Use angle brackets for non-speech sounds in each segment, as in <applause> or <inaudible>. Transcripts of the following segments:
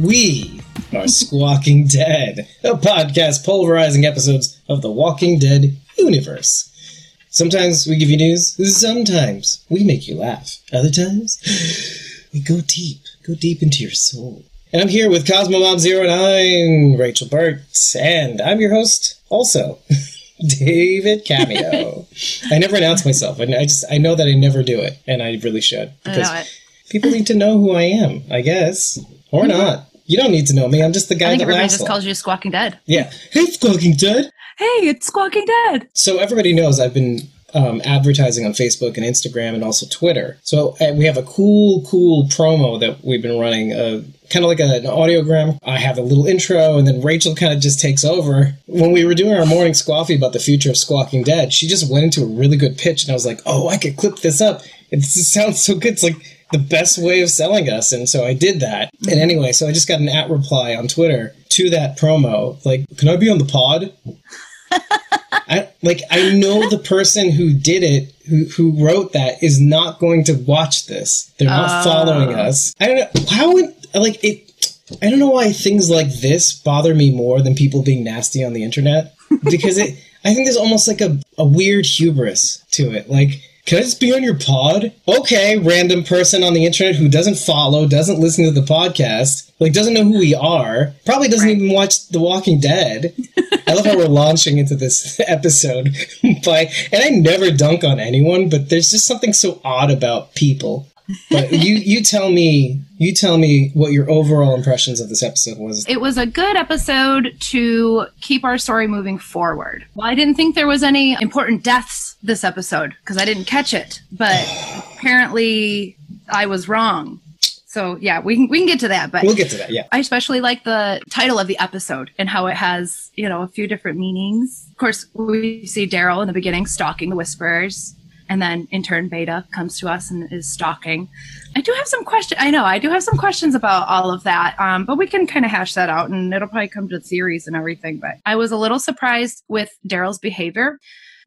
We are Squawking Dead, a podcast pulverizing episodes of the Walking Dead universe. Sometimes we give you news, sometimes we make you laugh. Other times, we go deep, go deep into your soul. And I'm here with Cosmo Mom 09, Rachel Burt, and I'm your host, also, <laughs> David Cameo. I never announce myself. I I just I know that I never do it, and I really should because people need to know who I am. I guess, or not. You don't need to know me. I'm just the guy I think that everybody laughs. just a lot. calls you Squawking Dead. Yeah. Hey, Squawking Dead. Hey, it's Squawking Dead. So everybody knows I've been um, advertising on Facebook and Instagram and also Twitter. So uh, we have a cool, cool promo that we've been running, uh, kind of like a, an audiogram. I have a little intro, and then Rachel kind of just takes over. When we were doing our morning squaffy about the future of Squawking Dead, she just went into a really good pitch, and I was like, "Oh, I could clip this up. It sounds so good. It's like." The best way of selling us, and so I did that. And mm-hmm. anyway, so I just got an at reply on Twitter to that promo, like, "Can I be on the pod?" <laughs> I like I know the person who did it, who who wrote that, is not going to watch this. They're not ah. following us. I don't know how would like it. I don't know why things like this bother me more than people being nasty on the internet because it. <laughs> I think there's almost like a, a weird hubris to it. Like, can I just be on your pod? Okay, random person on the internet who doesn't follow, doesn't listen to the podcast, like doesn't know who we are, probably doesn't Right. even watch The Walking Dead. <laughs> I love how we're launching into this <laughs> episode <laughs> by, and I never dunk on anyone, but there's just something so odd about people. But you, you tell me, you tell me what your overall impressions of this episode was. It was a good episode to keep our story moving forward. Well, I didn't think there was any important deaths this episode because I didn't catch it, but apparently I was wrong. So yeah, we can we can get to that, but We'll get to that. Yeah. I especially like the title of the episode and how it has, you know, a few different meanings. Of course, we see Daryl in the beginning stalking the Whisperers, and then in turn, Beta comes to us and is stalking. I do have some questions. I know I do have some questions about all of that, um, but we can kind of hash that out, and it'll probably come to the series and everything. But I was a little surprised with Daryl's behavior.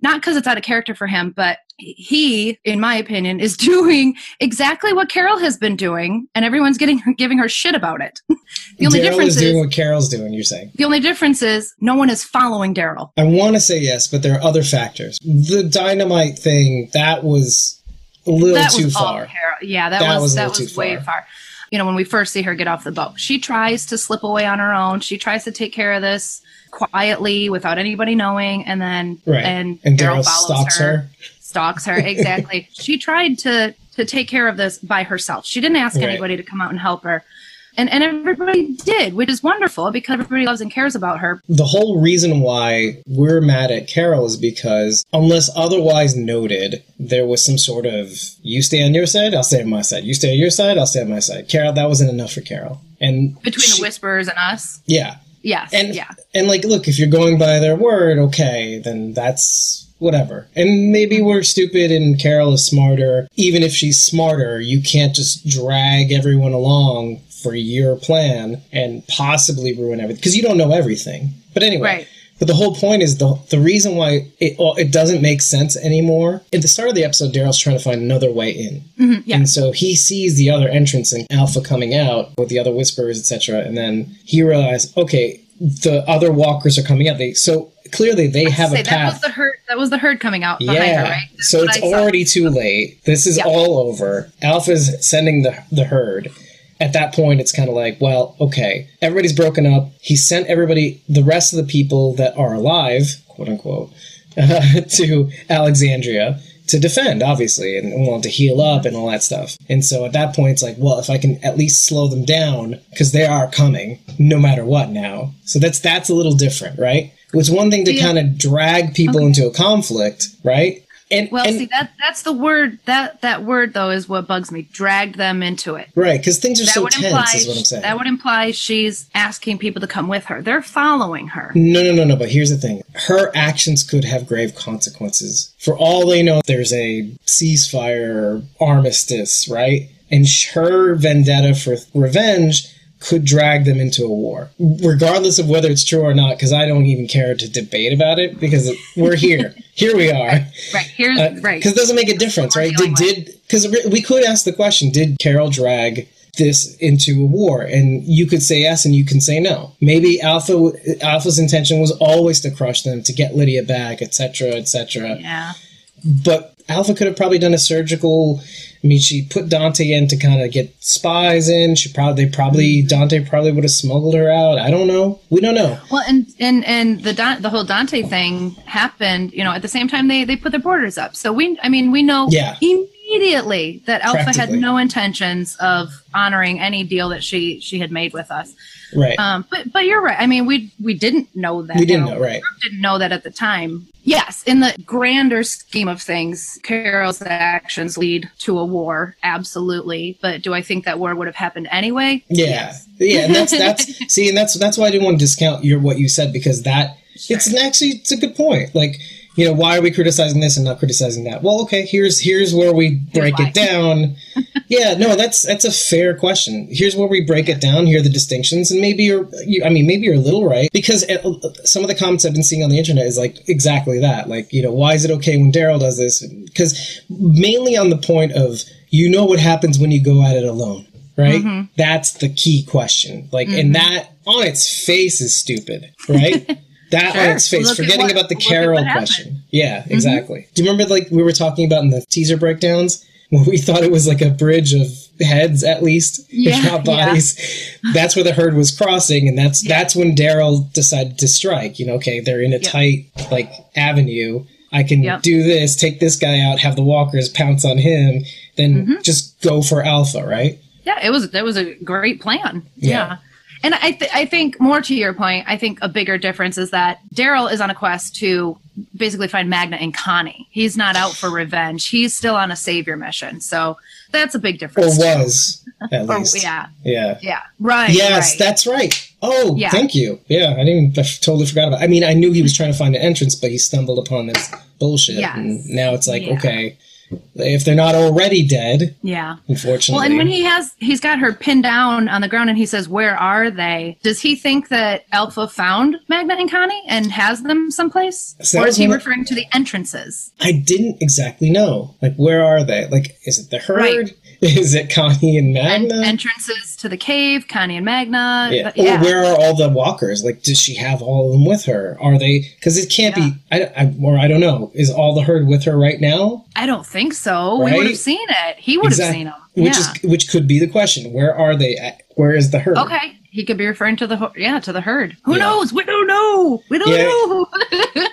Not because it's out of character for him, but he, in my opinion, is <laughs> doing exactly what Carol has been doing, and everyone's getting giving her shit about it. <laughs> the only Daryl difference is is, doing what Carol's doing, you're saying. the only difference is no one is following Daryl. I want to say yes, but there are other factors. The dynamite thing, that was a little That too was all far. Carol. Yeah, that, That was was that was too way far. You know, when we first see her get off the boat, she tries to slip away on her own. She tries to take care of this quietly without anybody knowing, and then Right. and, And Daryl Daryl stalks her, her. stalks her exactly. <laughs> she tried to to take care of this by herself. She didn't ask Right. anybody to come out and help her. And, and everybody did, which is wonderful because everybody loves and cares about her. The whole reason why we're mad at Carol is because, unless otherwise noted, there was some sort of you stay on your side, I'll stay on my side. You stay on your side, I'll stay on my side. Carol, that wasn't enough for Carol. And Between she- the Whisperers and us. yeah, Yes. and yeah. and like, look, if you're going by their word, okay, then that's whatever. And maybe we're stupid and Carol is smarter. Even if she's smarter, you can't just drag everyone along for your plan and possibly ruin everything because you don't know everything. But anyway. Right. But the whole point is the the reason why it well, it doesn't make sense anymore. At the start of the episode, Daryl's trying to find another way in, Mhm, yeah. and so he sees the other entrance and Alpha coming out with the other Whisperers, etc. And then he realizes, okay, the other Walkers are coming out. They so clearly they have Say, a that was path. the herd. That was the herd coming out behind yeah, her, right? So it's already too late. This is Yeah. all over. Alpha's sending the the herd. At that point, it's kind of like, well, okay, everybody's broken up. He sent everybody, the rest of the people that are alive, quote unquote, uh, <laughs> to Alexandria to defend, obviously, and want to heal up and all that stuff. And so at that point, it's like, well, if I can at least slow them down, because they are coming, no matter what now. So that's that's a little different, right? It's one thing to Yeah. kind of drag people into a conflict, right? And, Well, and see that that's the word that that word though is what bugs me. Dragged them into it. right, because things are That so tense, imply is what I'm saying. that would imply she's asking people to come with her. They're following her. No, no, no, no. But here's the thing: her actions could have grave consequences. For all they know, there's a ceasefire armistice, right? And her vendetta for revenge could drag them into a war, regardless of whether it's true or not. Because I don't even care to debate about it because we're here. <laughs> here we are. Right here's uh, right. Because it doesn't make a difference, right? Did did because we could ask the question: Did Carol drag this into a war and you could say yes and you can say no maybe alpha alpha's intention was always to crush them to get lydia back etc etc Yeah. but alpha could have probably done a surgical i mean she put dante in to kind of get spies in she probably they probably dante probably would have smuggled her out i don't know we don't know Well, and and and the the whole Dante thing happened, you know, at the same time they they put their borders up. So we, I mean, we know Yeah. immediately that Alpha had no intentions of honoring any deal that she she had made with us. Right Um, but but you're right. I mean, we we didn't know that. we didn't you know right Didn't know that at the time. Yes, in the grander scheme of things, Carol's actions lead to a war, absolutely. But do I think that war would have happened anyway? Yeah, yeah, and that's that's <laughs> see, and that's that's why I didn't want to discount your what you said because that it's actually it's a good point. Like, you know, why are we criticizing this and not criticizing that? Well, okay, here's here's where we break it down. <laughs> yeah, no, that's that's a fair question. Here's where we break it down. Here are the distinctions, and maybe you're, you, I mean, maybe you're a little right because uh, some of the comments I've been seeing on the internet is like exactly that. Like, you know, why is it okay when Daryl does this? Because mainly on the point of you know what happens when you go at it alone right? Mm-hmm. That's the key question. Like, and that on its face is stupid, right? <laughs> That on its face, Look forgetting what- about the Carol. Mm-hmm. question. Yeah, exactly. Do you remember like we were talking about in the teaser breakdowns when we thought it was like a bridge of heads at least, Yeah, if not yeah. bodies? That's where the herd was crossing, and that's that's when Daryl decided to strike. You know, okay, they're in a Yep. tight like avenue. I can Yep. do this, take this guy out, have the walkers pounce on him, then Mm-hmm. just go for Alpha, right? Yeah, it was that was a great plan. Yeah. And I, th- I think more to your point, I think a bigger difference is that Daryl is on a quest to basically find Magna and Connie. He's not out for revenge. He's still on a savior mission. So that's a big difference. too. was, at Or- least. yeah, Yeah. yeah, right. Yes, right. that's right. Oh, Yeah. thank you. Yeah, I didn't. I totally forgot about. I mean, I knew he was trying to find an entrance, but he stumbled upon this bullshit, Yes. and now it's like, Yeah. okay, if they're not already dead, yeah. unfortunately. Well, and when he has, he's got her pinned down on the ground and he says, Where are they? Does he think that Alpha found Magna and Connie and has them someplace? So or is he referring to the entrances? I didn't exactly know. Like, where are they? Like, is it the herd? Right. <laughs> Is it Connie and En- Magna? entrances to the cave, Connie and Magna. yeah. but yeah. Or where are all the walkers? Like, does she have all of them with her? Are they? Because it can't Yeah. be. I, I, or I don't know. Is all the herd with her right now? I don't think so. We would have seen it. He would have seen them. Which yeah. is which could be the question. Where are they? At? Where is the herd? okay. He could be referring to the yeah to the herd. Who Yeah. knows? We don't know. We don't Yeah. know.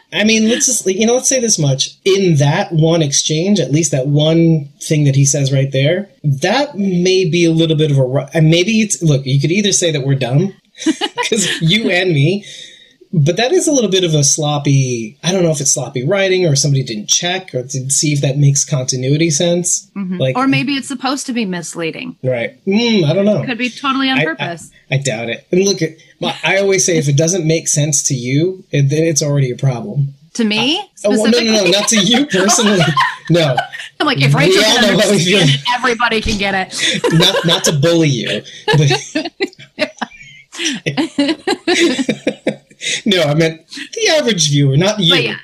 <laughs> I mean, let's just you know, let's say this much. In that one exchange, at least that one thing that he says right there, that may be a little bit of a. And maybe it's look. You could either say that we're dumb, <laughs> because you and me, but that is a little bit of a sloppy. I don't know if it's sloppy writing or somebody didn't check or didn't see if that makes continuity sense. Like, or maybe it's supposed to be misleading. right? Mm, I don't know. It Could be totally on I- purpose. I doubt it. And look at. well, I always say if it doesn't make sense to you, it, then it's already a problem. to me uh, Oh, well, no, no, no, not to you personally. No, <laughs> I'm like if Rachel can know how we understand it, everybody can get it. <laughs> not not to bully you. But <laughs> no, I meant the average viewer, not you. Yeah,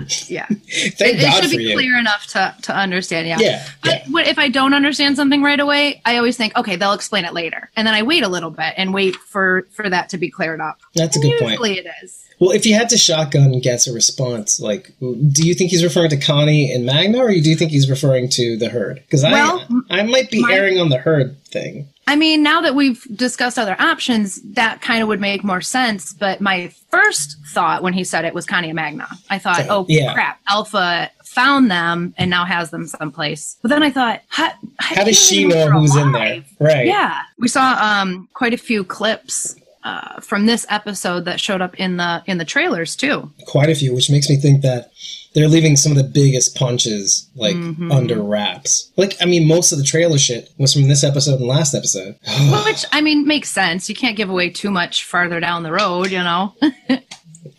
yeah, yeah. <laughs> Thank it, it should for be you. clear enough to to understand. Yeah. Yeah, But yeah. what- if I don't understand something right away, I always think, okay, they'll explain it later, and then I wait a little bit and wait for for that to be cleared up. That's a And good point. Usually it is. Well, if you had to shotgun guess a response, like, do you think he's referring to Connie and Magna, or do you think he's referring to the herd? Because Well, I, I might be my- erring on the herd thing. I mean, now that we've discussed other options, that kind of would make more sense. But my first thought when he said it was Connie and Magna. I thought, oh Yeah. crap, Alpha found them and now has them someplace. But then I thought, how, How does she know who's in there? Right. Yeah, we saw um, quite a few clips uh, from this episode that showed up in the in the trailers too. Quite a few, which makes me think that they're leaving some of the biggest punches like Mm-hmm. under wraps. Like, I mean, most of the trailer shit was from this episode and last episode. <sighs> Which I mean makes sense. You can't give away too much farther down the road, you know. <laughs>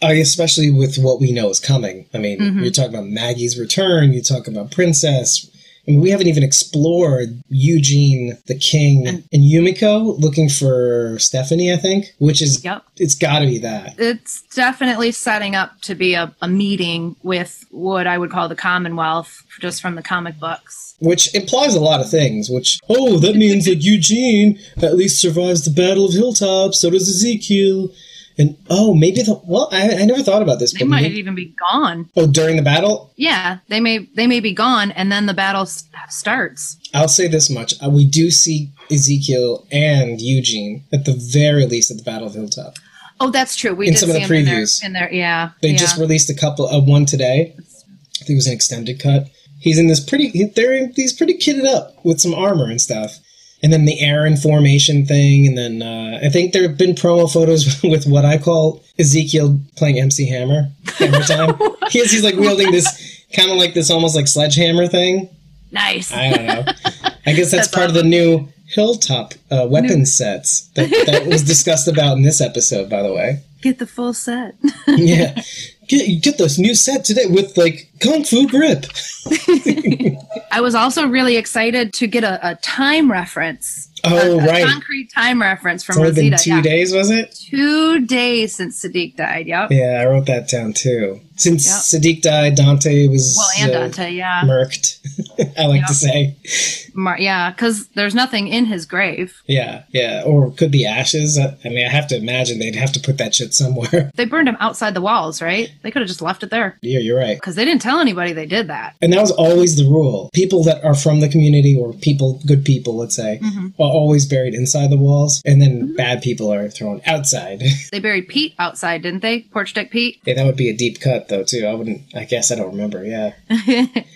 I, especially with what we know is coming. I mean, Mm-hmm. you're talking about Maggie's return. You talk about Princess. I mean, we haven't even explored Eugene, the king, and, and Yumiko looking for Stephanie, I think, which is, Yep. it's got to be that. It's definitely setting up to be a, a meeting with what I would call the Commonwealth, just from the comic books. Which implies a lot of things, which, oh, that means that Eugene at least survives the Battle of Hilltop, so does Ezekiel. And, oh, maybe the, well, I, I never thought about this. They might maybe- even be gone. oh, during the battle? Yeah, they may they may be gone, and then the battle starts. I'll say this much. Uh, we do see Ezekiel and Eugene, at the very least, at the Battle of Hilltop. Oh, that's true. We In did some of the them in there, previews. in there. Yeah, They yeah. just released a couple of one today. I think it was an extended cut. He's in this pretty. They're he's pretty kitted up with some armor and stuff. And then the Aaron formation thing, and then uh, I think there have been promo photos <laughs> with what I call Ezekiel playing MC Hammer. Hammer time. <laughs> he is, he's like wielding this kind of like this almost like sledgehammer thing. nice. I don't know. I guess that's, That's part of the new Hilltop uh, weapon sets that, that was discussed about in this episode, by the way. Get the full set. <laughs> Yeah. Get, get this new set today with like Kung Fu grip. <laughs> I was also really excited to get a, a time reference. Oh, a, a right. concrete time reference from It's been Rosita. two yeah. days, was it? Two days since Sadiq died. Yep. Yeah, I wrote that down too. Since Yep. Sadiq died, Dante was Well, and uh, Dante, yeah, murked. <laughs> I like Yep. to say. Mar- yeah, because there's nothing in his grave. Yeah, yeah. Or could be ashes. I I mean, I have to imagine they'd have to put that shit somewhere. <laughs> They burned him outside the walls, right? They could have just left it there yeah, you're right. because they didn't tell anybody they did that. And that was always the rule. People that are from the community, or people, good people, let's say, Mm-hmm. are always buried inside the walls, and then bad people are thrown outside. <laughs> They buried Pete outside, didn't they? Porch deck Pete. yeah, that would be a deep cut, though, too. I wouldn't, I guess I don't remember, yeah. <laughs>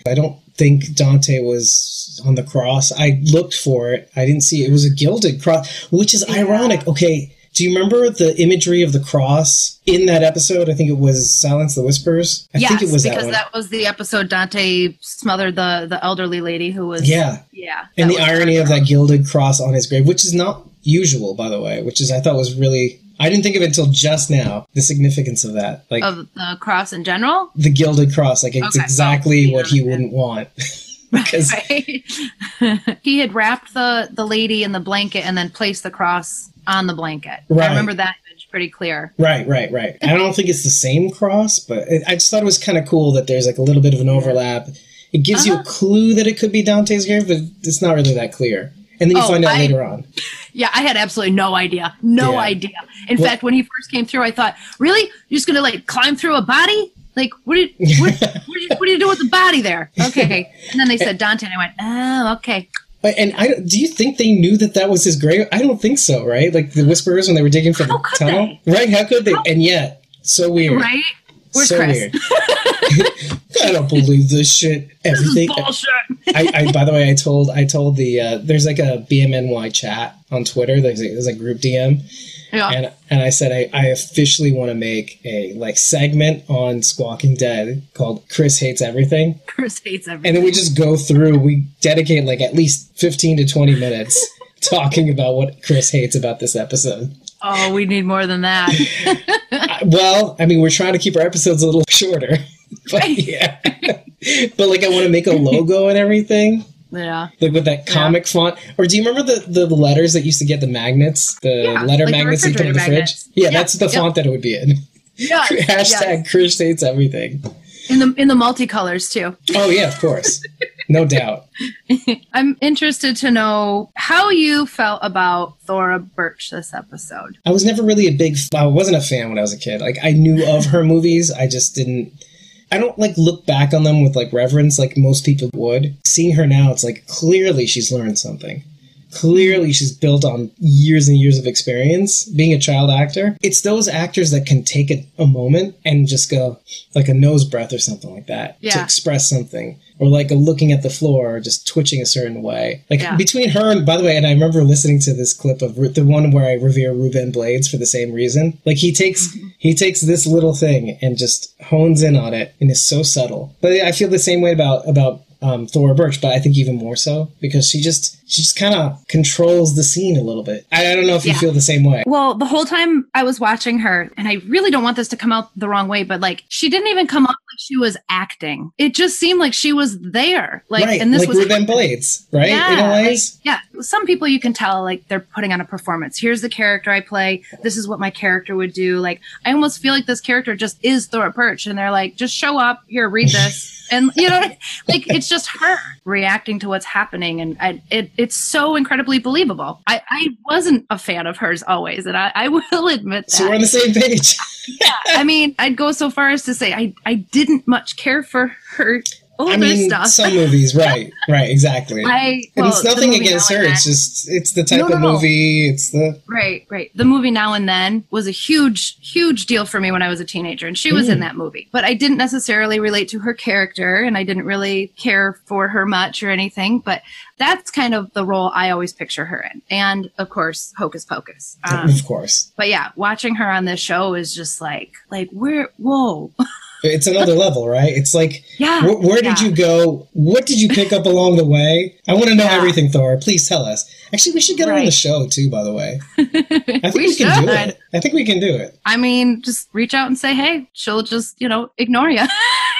I don't think Dante was on the cross. I looked for it. I didn't see it. It was a gilded cross, which is ironic. Okay, do you remember the imagery of the cross in that episode? I think it was Silence the Whispers. I yes, think it was that because one. that was the episode Dante smothered the the elderly lady who was yeah. yeah. And the irony of that gilded cross on his grave, which is not usual, by the way, which is I thought was really I didn't think of it until just now. The significance of that, like of the cross in general. the gilded cross, like it's Okay. exactly Oh, what he yeah. wouldn't want. <laughs> <laughs> because <laughs> he had wrapped the the lady in the blanket and then placed the cross on the blanket. Right. I remember that image pretty clear. Right, right, right. I don't think it's the same cross, but it, I just thought it was kind of cool that there's like a little bit of an overlap. It gives you a Uh-huh. clue that it could be Dante's grave, but it's not really that clear. And then you Oh, find out I- later on. Yeah, I had absolutely no idea. No Yeah. idea. In Well- fact, when he first came through, I thought, really? You're just gonna like climb through a body? Like, what do you, what, <laughs> what, do you, what do you do with the body there? Okay. And then they <laughs> said Dante, and I went, oh, okay. But- And I, don't- you think they knew that that was his grave? I don't think so, right? Like the Whisperers when they were digging for How the tunnel, right? How could they? And yet, so weird, Right? Where's so Chris? weird. <laughs> I don't believe this shit. This Everything. bullshit. I, I by the way, I told I told the uh, there's like a BMNY chat on Twitter. There's a, there's a group DM, Yeah. and and I said I, I officially want to make a like segment on Squawking Dead called Chris hates everything, Chris hates everything. and then we just go through. We dedicate like at least fifteen to twenty minutes <laughs> talking about what Chris hates about this episode. oh, we need more than that. <laughs> Well, I mean, we're trying to keep our episodes a little <laughs> shorter, but yeah. but like, I want to make a logo and everything. Yeah. like with that comic font. Or do you remember the the letters that used to get the magnets, the Yeah, letter like magnets you put in the refrigerator fridge? Yeah, Yeah, that's the font that it would be in. Yeah. <laughs> Hashtag Chris hates everything. In the in the multicolors too. Oh yeah, of course, no doubt. <laughs> I'm interested to know how you felt about Thora Birch this episode. I was never really a big. I wasn't a fan when I was a kid. Like I knew of her movies, I just didn't. I don't like look back on them with like reverence like most people would. Seeing her now, it's like clearly she's learned something. Clearly she's built on years and years of experience being a child actor. It's those actors that can take a, a moment and just go like a nose breath or something like that to express something. Or like a looking at the floor or just twitching a certain way. Like Yeah. between her and by the way, and I remember listening to this clip of the one where I revere Ruben Blades for the same reason. Like he takes mm-hmm. he takes this little thing and just hones in on it and is so subtle. But I feel the same way about about um, Thora Birch, but I think even more so because she just she just kind of controls the scene a little bit. I, I don't know if you feel the same way. Well, the whole time I was watching her, and I really don't want this to come out the wrong way, but like she didn't even come off like she was acting. It just seemed like she was there. Like, right, and this like was Ruben Blades, right? Yeah, In a like, yeah. Some people you can tell like they're putting on a performance. Here's the character I play. This is what my character would do. Like I almost feel like this character just is Thora Birch, and they're like, just show up here, read this, <laughs> and you know, like it's just her reacting to what's happening, and I, it it's so incredibly believable. I I wasn't a fan of hers always, and I I <laughs> will admit that. so we're on the same page. yeah, I mean, I'd go so far as to say I I didn't much care for her older I mean, stuff. some movies, right, right, exactly. I and it's nothing against her. It's just it's the type No, no, of movie. It's the Right, right. The movie Now and Then was a huge, huge deal for me when I was a teenager, and she was in Mm. that movie. But I didn't necessarily relate to her character, and I didn't really care for her much or anything. But that's kind of the role I always picture her in. And of course, Hocus Pocus. Um, of course. but yeah, watching her on this show is just like, like, where, whoa. <laughs> It's another level, right? It's like yeah. where, where did you go? What did you pick up along the way? I want to know Yeah. everything, Thor. Please tell us. Actually, we should get her on the show too. By the way, <laughs> I think we, We can do should. it. I think we can do it. I mean, just reach out and say, hey, she'll just, you know, ignore you <laughs>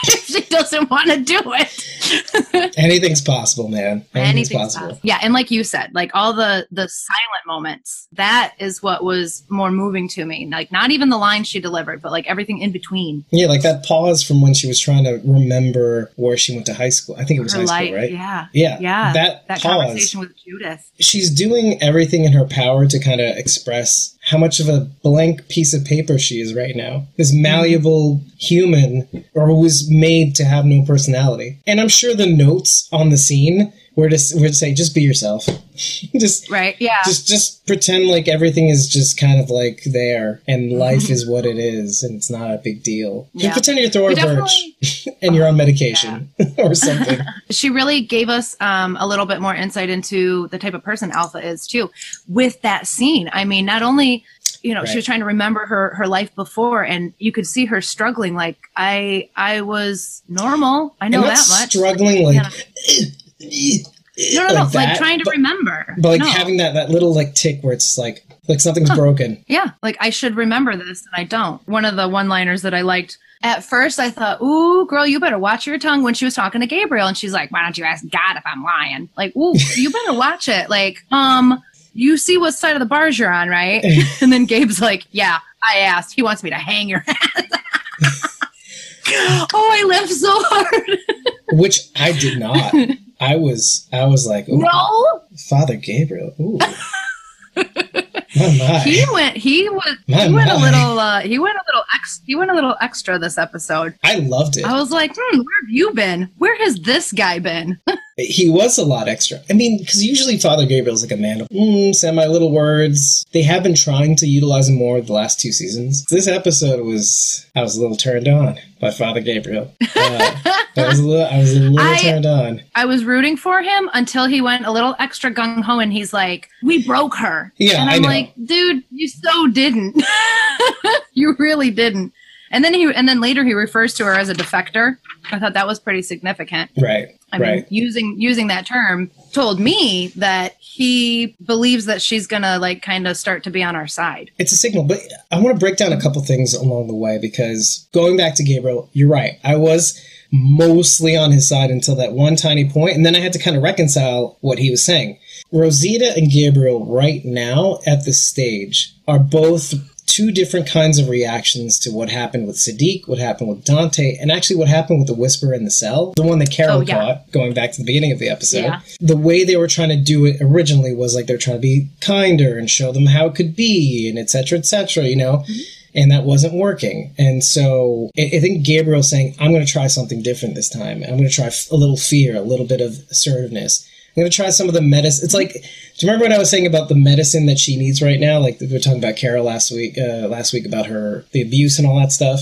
if <laughs> she doesn't want to do it. <laughs> Anything's possible, man. Anything's, Anything's possible. possible. Yeah, and like you said, like all the the silent moments, that is what was more moving to me. Like not even the lines she delivered, but like everything in between. Yeah, like that pause from when she was trying to remember where she went to high school. I think it was Her high life, school, right? yeah. Yeah, Yeah. That, That pause. conversation with Judith. she's doing everything in her power to kind of express how much of a blank piece of paper she is right now. This malleable human, or who was made to have no personality. And I'm sure the notes on the scene were to, were to say, just be yourself. <laughs> just. Right? Yeah. Just, just pretend like everything is just kind of like there, and life is what it is, and it's not a big deal. Just Yeah. pretend you're Thora Birch, <laughs> and you're on medication <laughs> or something. she really gave us um, a little bit more insight into the type of person Alpha is too, with that scene. I mean, not only you know she was trying to remember her her life before, and you could see her struggling. Like I I was normal. I know that much. struggling like. No, no, no. Like, that, trying to but- remember. But like No. having that that little like tick where it's like like something's broken. Yeah, like I should remember this and I don't. One of the one liners that I liked at first, I thought, ooh, girl, you better watch your tongue when she was talking to Gabriel. And she's like, why don't you ask God if I'm lying? Like, ooh, you better watch it. Like, um, you see what side of the bars you're on, right? <laughs> <laughs> and then Gabe's like, yeah, I asked. He wants me to hang your ass. <laughs> oh, I laughed so hard. Which I did not. I was I was like, no, Father Gabriel. Ooh. my my. he went. He was. My, he went a little. Uh, he went a little. Ex, he went a little extra this episode. I loved it. I was like, hmm, where have you been? Where has this guy been? He was a lot extra. I mean, because usually Father Gabriel's like a man of mm, semi little words. They have been trying to utilize him more the last two seasons. This episode was I was a little turned on by Father Gabriel. Uh, <laughs> I was a little I was a little I- turned on. I was rooting for him until he went a little extra gung ho and he's like, we broke her. Yeah, and I'm like, dude, you so didn't. <laughs> you really didn't. And then he, and then later he refers to her as a defector. I thought that was pretty significant. Right. I right. mean, using using that term told me that he believes that she's gonna like kind of start to be on our side. it's a signal but i want to break down a couple things along the way because going back to gabriel you're right i was mostly on his side until that one tiny point and then i had to kind of reconcile what he was saying rosita and gabriel right now at this stage are both two different kinds of reactions to what happened with Sadiq, what happened with Dante, and actually what happened with the Whisper in the cell, the one that Carol Oh, yeah. caught, going back to the beginning of the episode. Yeah. The way they were trying to do it originally was like they're trying to be kinder and show them how it could be, and et cetera, et cetera, you know? Mm-hmm. And that wasn't working. And so I I think Gabriel saying, I'm going to try something different this time. I'm going to try a little fear, a little bit of assertiveness. I'm going to try some of the medicine. It's like, do you remember what I was saying about the medicine that she needs right now? Like we were talking about Kara last week, uh, last week about her, the abuse and all that stuff.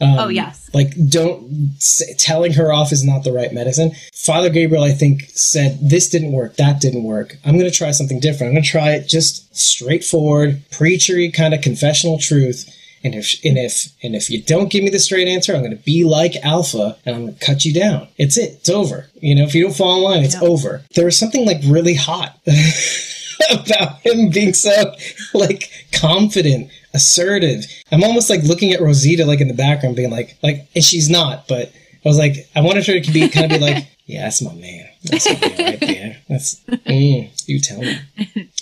Um, Oh, yes. Like, don't s telling her off is not the right medicine. Father Gabriel, I think, said this didn't work, that didn't work. I'm going to try something different. I'm going to try it just straightforward, preachery kind of confessional truth, and if and if and if you don't give me the straight answer, I'm going to be like Alpha, and I'm going to cut you down. It's it. It's over. You know, if you don't fall in line, it's Yeah. over. There was something like really hot <laughs> about him being so like confident, assertive. I'm almost like looking at Rosita like in the background, being like, like, and she's not, but I was like, I wanted her to be kind of be like, <laughs> yeah, that's my man. That's right <laughs> there. That's mm, you tell me.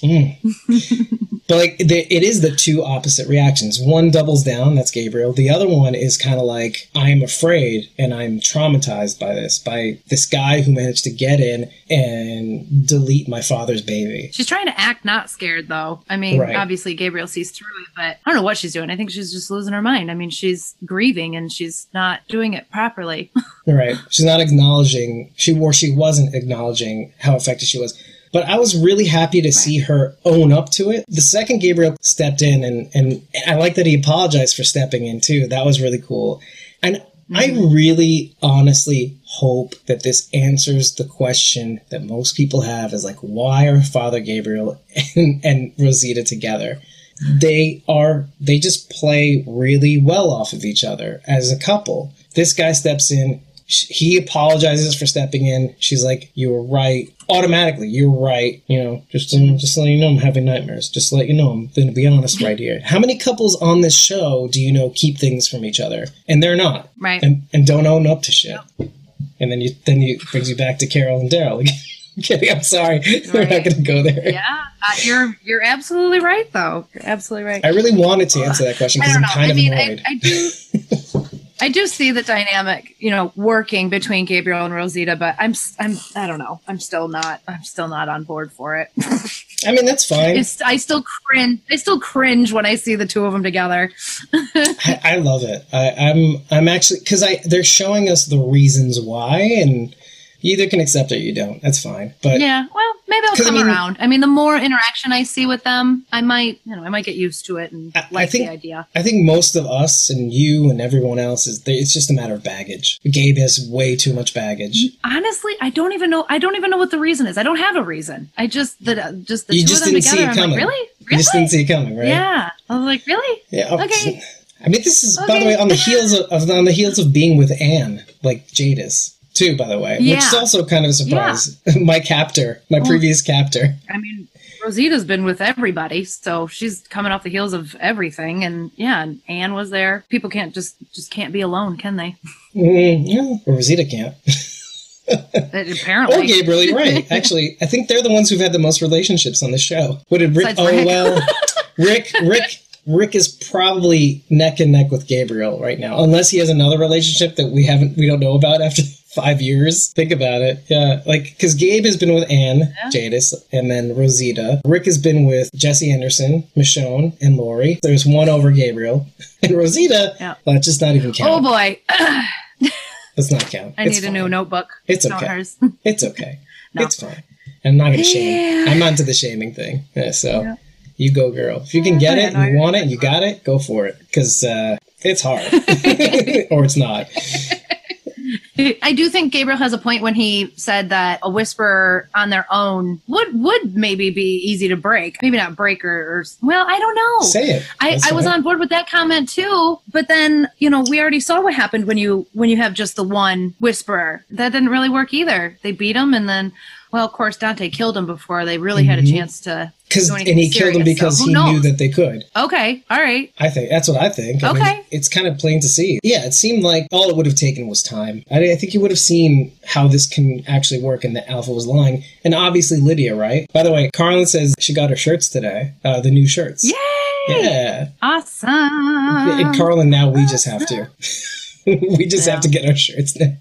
Mm. but like, the, it is the two opposite reactions. One doubles down, that's Gabriel. The other one is kind of like, I am afraid and I'm traumatized by this, by this guy who managed to get in and delete my father's baby. She's trying to act not scared, though. I mean, Right. obviously Gabriel sees through it, but I don't know what she's doing. I think she's just losing her mind. I mean, she's grieving and she's not doing it properly. <laughs> Right. She's not acknowledging she or she wasn't acknowledging how affected she was. But I was really happy to see her own up to it. The second Gabriel stepped in and and I like that he apologized for stepping in too. That was really cool. And I mm-hmm. really honestly hope that this answers the question that most people have is like why are Father Gabriel <laughs> and, and Rosita together? Mm-hmm. they are they just play really well off of each other as a couple this guy steps in he apologizes for stepping in. She's like you were right. Automatically you're right you know just to, just to let you know i'm having nightmares. Just to let you know i'm gonna be honest right here. How many couples on this show do you know keep things from each other? And they're not. Right. and and don't own up to shit. And then you then you brings you back to carol and daryl again. <laughs> Kidding. I'm sorry. <laughs> We're not gonna go there. Yeah, uh, you're you're absolutely right, though. You're absolutely right. I really wanted to answer that question because I'm kind I of mean, annoyed. I, I do. <laughs> I do see the dynamic, you know, working between Gabriel and Rosita, but I'm, I'm, I don't know. I'm still not, I'm still not on board for it. I mean, that's fine. It's, I still cringe. I still cringe when I see the two of them together. <laughs> I, I love it. I, I'm I'm actually because I they're showing us the reasons why, and you either can accept it or you don't. That's fine. But Yeah, well, maybe I'll 'Cause, I come mean- around. I mean, the more interaction I see with them, I might, you know, I might get used to it and I- I like think- the idea. I think most of us and you and everyone else is it's just a matter of baggage. Gabe has way too much baggage. Honestly, I don't even know. I don't even know what the reason is. I don't have a reason. I just the uh, just the You two just of them didn't see together. it I'm coming. like, really, You just didn't see it coming, right? Yeah, I was like, really? Yeah. oh, Okay. <laughs> I mean, this is by the way on the heels of, of on the heels of being with Anne, like Jadis too. By the way, which is also kind of a surprise. <laughs> my captor, my previous captor. I mean, Rosita's been with everybody, so she's coming off the heels of everything. And yeah, and Anne was there. People can't just just can't be alone, can they? <laughs> Mm, yeah, or Rosita can't. <laughs> Apparently, Or Gabriel, you're right. Actually, I think they're the ones who've had the most relationships on the show. What did Rick? Besides Oh Rick. well, Rick. Rick. Rick is probably neck and neck with Gabriel right now, unless he has another relationship that we haven't, we don't know about after five years. Think about it, yeah. Like, because Gabe has been with Anne Jadis and then Rosita. Rick has been with Jessie Anderson, Michonne, and Lori. There's one over Gabriel, <laughs> and Rosita. Yeah. Just not even count. oh boy, <laughs> <laughs> Let's not count. I It's need a new notebook. It's Not okay. hers. It's okay. No. It's fine. I'm not gonna shame. I'm onto the shaming thing. Yeah, so Yeah. you go, girl. If you can get it, you want it, you got it, go for it. Because uh, it's hard, or it's not. I do think Gabriel has a point when he said that a whisper on their own would would maybe be easy to break. Maybe not break or, or well, I don't know. Say it. I, That's I was on board with that comment too, but then you know we already saw what happened when you when you have just the one whisperer. That didn't really work either. They beat him, and then well, of course Dante killed him before they really had a Mhm. chance to. Because and he killed them because so he who knew that they could. Okay, all right. I think that's what I think. I mean, Okay. it's kind of plain to see. Yeah, it seemed like all it would have taken was time. I, I think you would have seen how this can actually work, and that Alpha was lying. And obviously Lydia, right? By the way, Carlin says she got her shirts today. Uh, the new shirts. Yay! Yeah. Awesome. and Carlin, now we just have to. <laughs> <laughs> we just have to get our shirts now.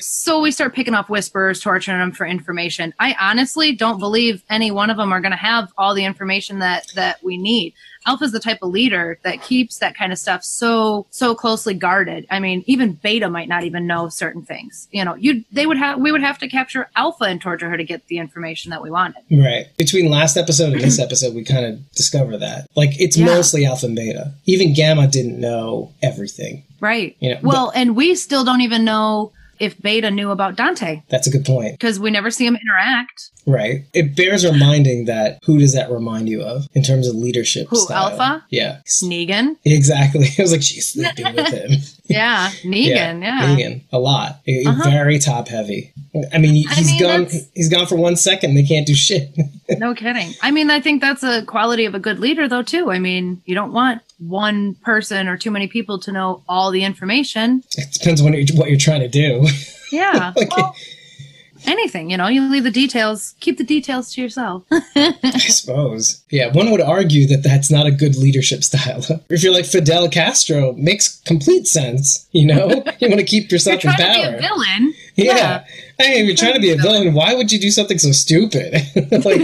so we start picking off whisperers, torturing them for information. I honestly don't believe any one of them are going to have all the information that that we need. Alpha's the type of leader that keeps that kind of stuff so so closely guarded. I mean, even Beta might not even know certain things. You know, you they would have we would have to capture Alpha and torture her to get the information that we wanted. Right. Between last episode and this episode, we kind of discover that. Like, it's Yeah. mostly Alpha and Beta. Even Gamma didn't know everything. Right. You know, well, and we still don't even know if Beta knew about Dante That's a good point. because we never see him interact. Right. It bears reminding that who does that remind you of in terms of leadership Who, style? Alpha? Yeah. Negan. Exactly. <laughs> I was like, she's <laughs> sleeping with him. <laughs> Yeah, Negan. Yeah. Negan. A lot. Uh-huh. Very top heavy. I mean, I he's mean, gone. that's- He's gone for one second. They can't do shit. No kidding. I mean, I think that's a quality of a good leader, though, too. I mean, you don't want one person or too many people to know all the information. it depends on what you're, trying to do. Yeah. <laughs> Like- well, anything, you know, you leave the details, keep the details to yourself. <laughs> I suppose. Yeah, one would argue that that's not a good leadership <laughs> style. if you're like Fidel Castro, makes complete sense. You know, you want to keep yourself in trying to be a villain. Yeah. Hey, if you're trying to be a villain, why would you do something so stupid? <laughs> like,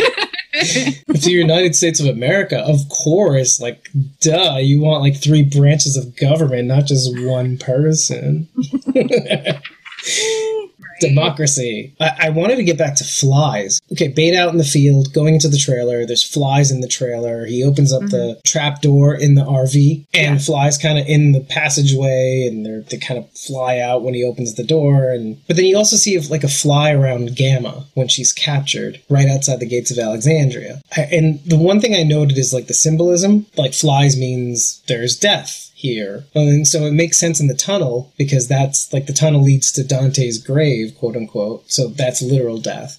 <laughs> it's the United States of America, of course. Like, duh, you want like three branches of government, not just one person. <laughs> <laughs> Democracy. I-, I wanted to get back to flies. Okay, bait out in the field, going into the trailer. There's flies in the trailer. He opens up the mm-hmm. trap door in the RV, and flies kind of in the passageway, and they're, they kind of fly out when he opens the door. And but then you also see like a fly around Gamma when she's captured right outside the gates of Alexandria. I, and the one thing I noted is like the symbolism. Like flies means there's death here. And so it makes sense in the tunnel because that's like the tunnel leads to Dante's grave, quote unquote. So that's literal death.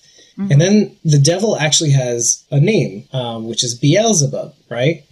And then the devil actually has a name, um, which is Beelzebub, right?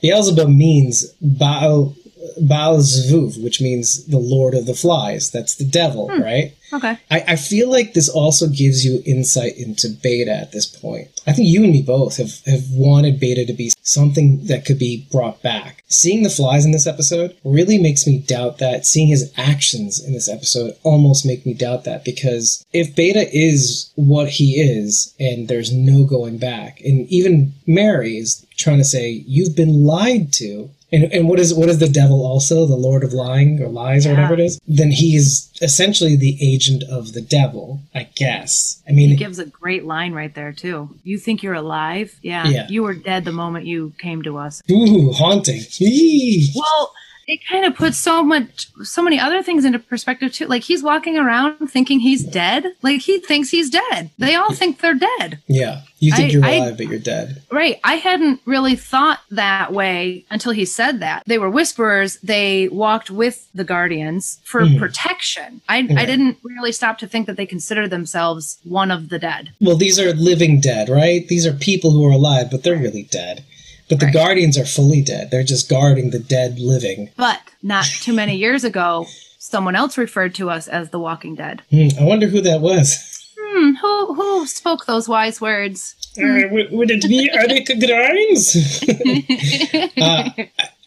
Beelzebub means Baal, Baal Zvuv, which means the Lord of the Flies. That's the devil, hmm. right? Okay. I, I feel like this also gives you insight into Beta at this point. I think you and me both have, have wanted Beta to be something that could be brought back. Seeing the flies in this episode really makes me doubt that. Seeing his actions in this episode almost make me doubt that because if Beta is what he is and there's no going back, and even Mary is trying to say, You've been lied to. And, and what is what is the devil also the lord of lying or lies or whatever it is then he is essentially the agent of the devil i guess i mean He gives a great line right there, too. You think you're alive? Yeah. Yeah. You were dead the moment you came to us. ooh haunting. Well, it kind of puts so much, so many other things into perspective too. Like he's walking around thinking he's dead. Like he thinks he's dead. They all think they're dead. yeah you think I- you're I- alive but you're dead Right. I hadn't really thought that way until he said that. They were whisperers. They walked with the guardians for Mhm. protection. I, I didn't really stop to think that they consider themselves one of the dead. well these are living dead right these are people who are alive but they're really dead but the Right. guardians are fully dead they're just guarding the dead living But not too many years ago, someone else referred to us as the Walking Dead. Hmm, i wonder who that was Hmm, who who spoke those wise words? uh, would, would it be <laughs> eric grimes <laughs> uh,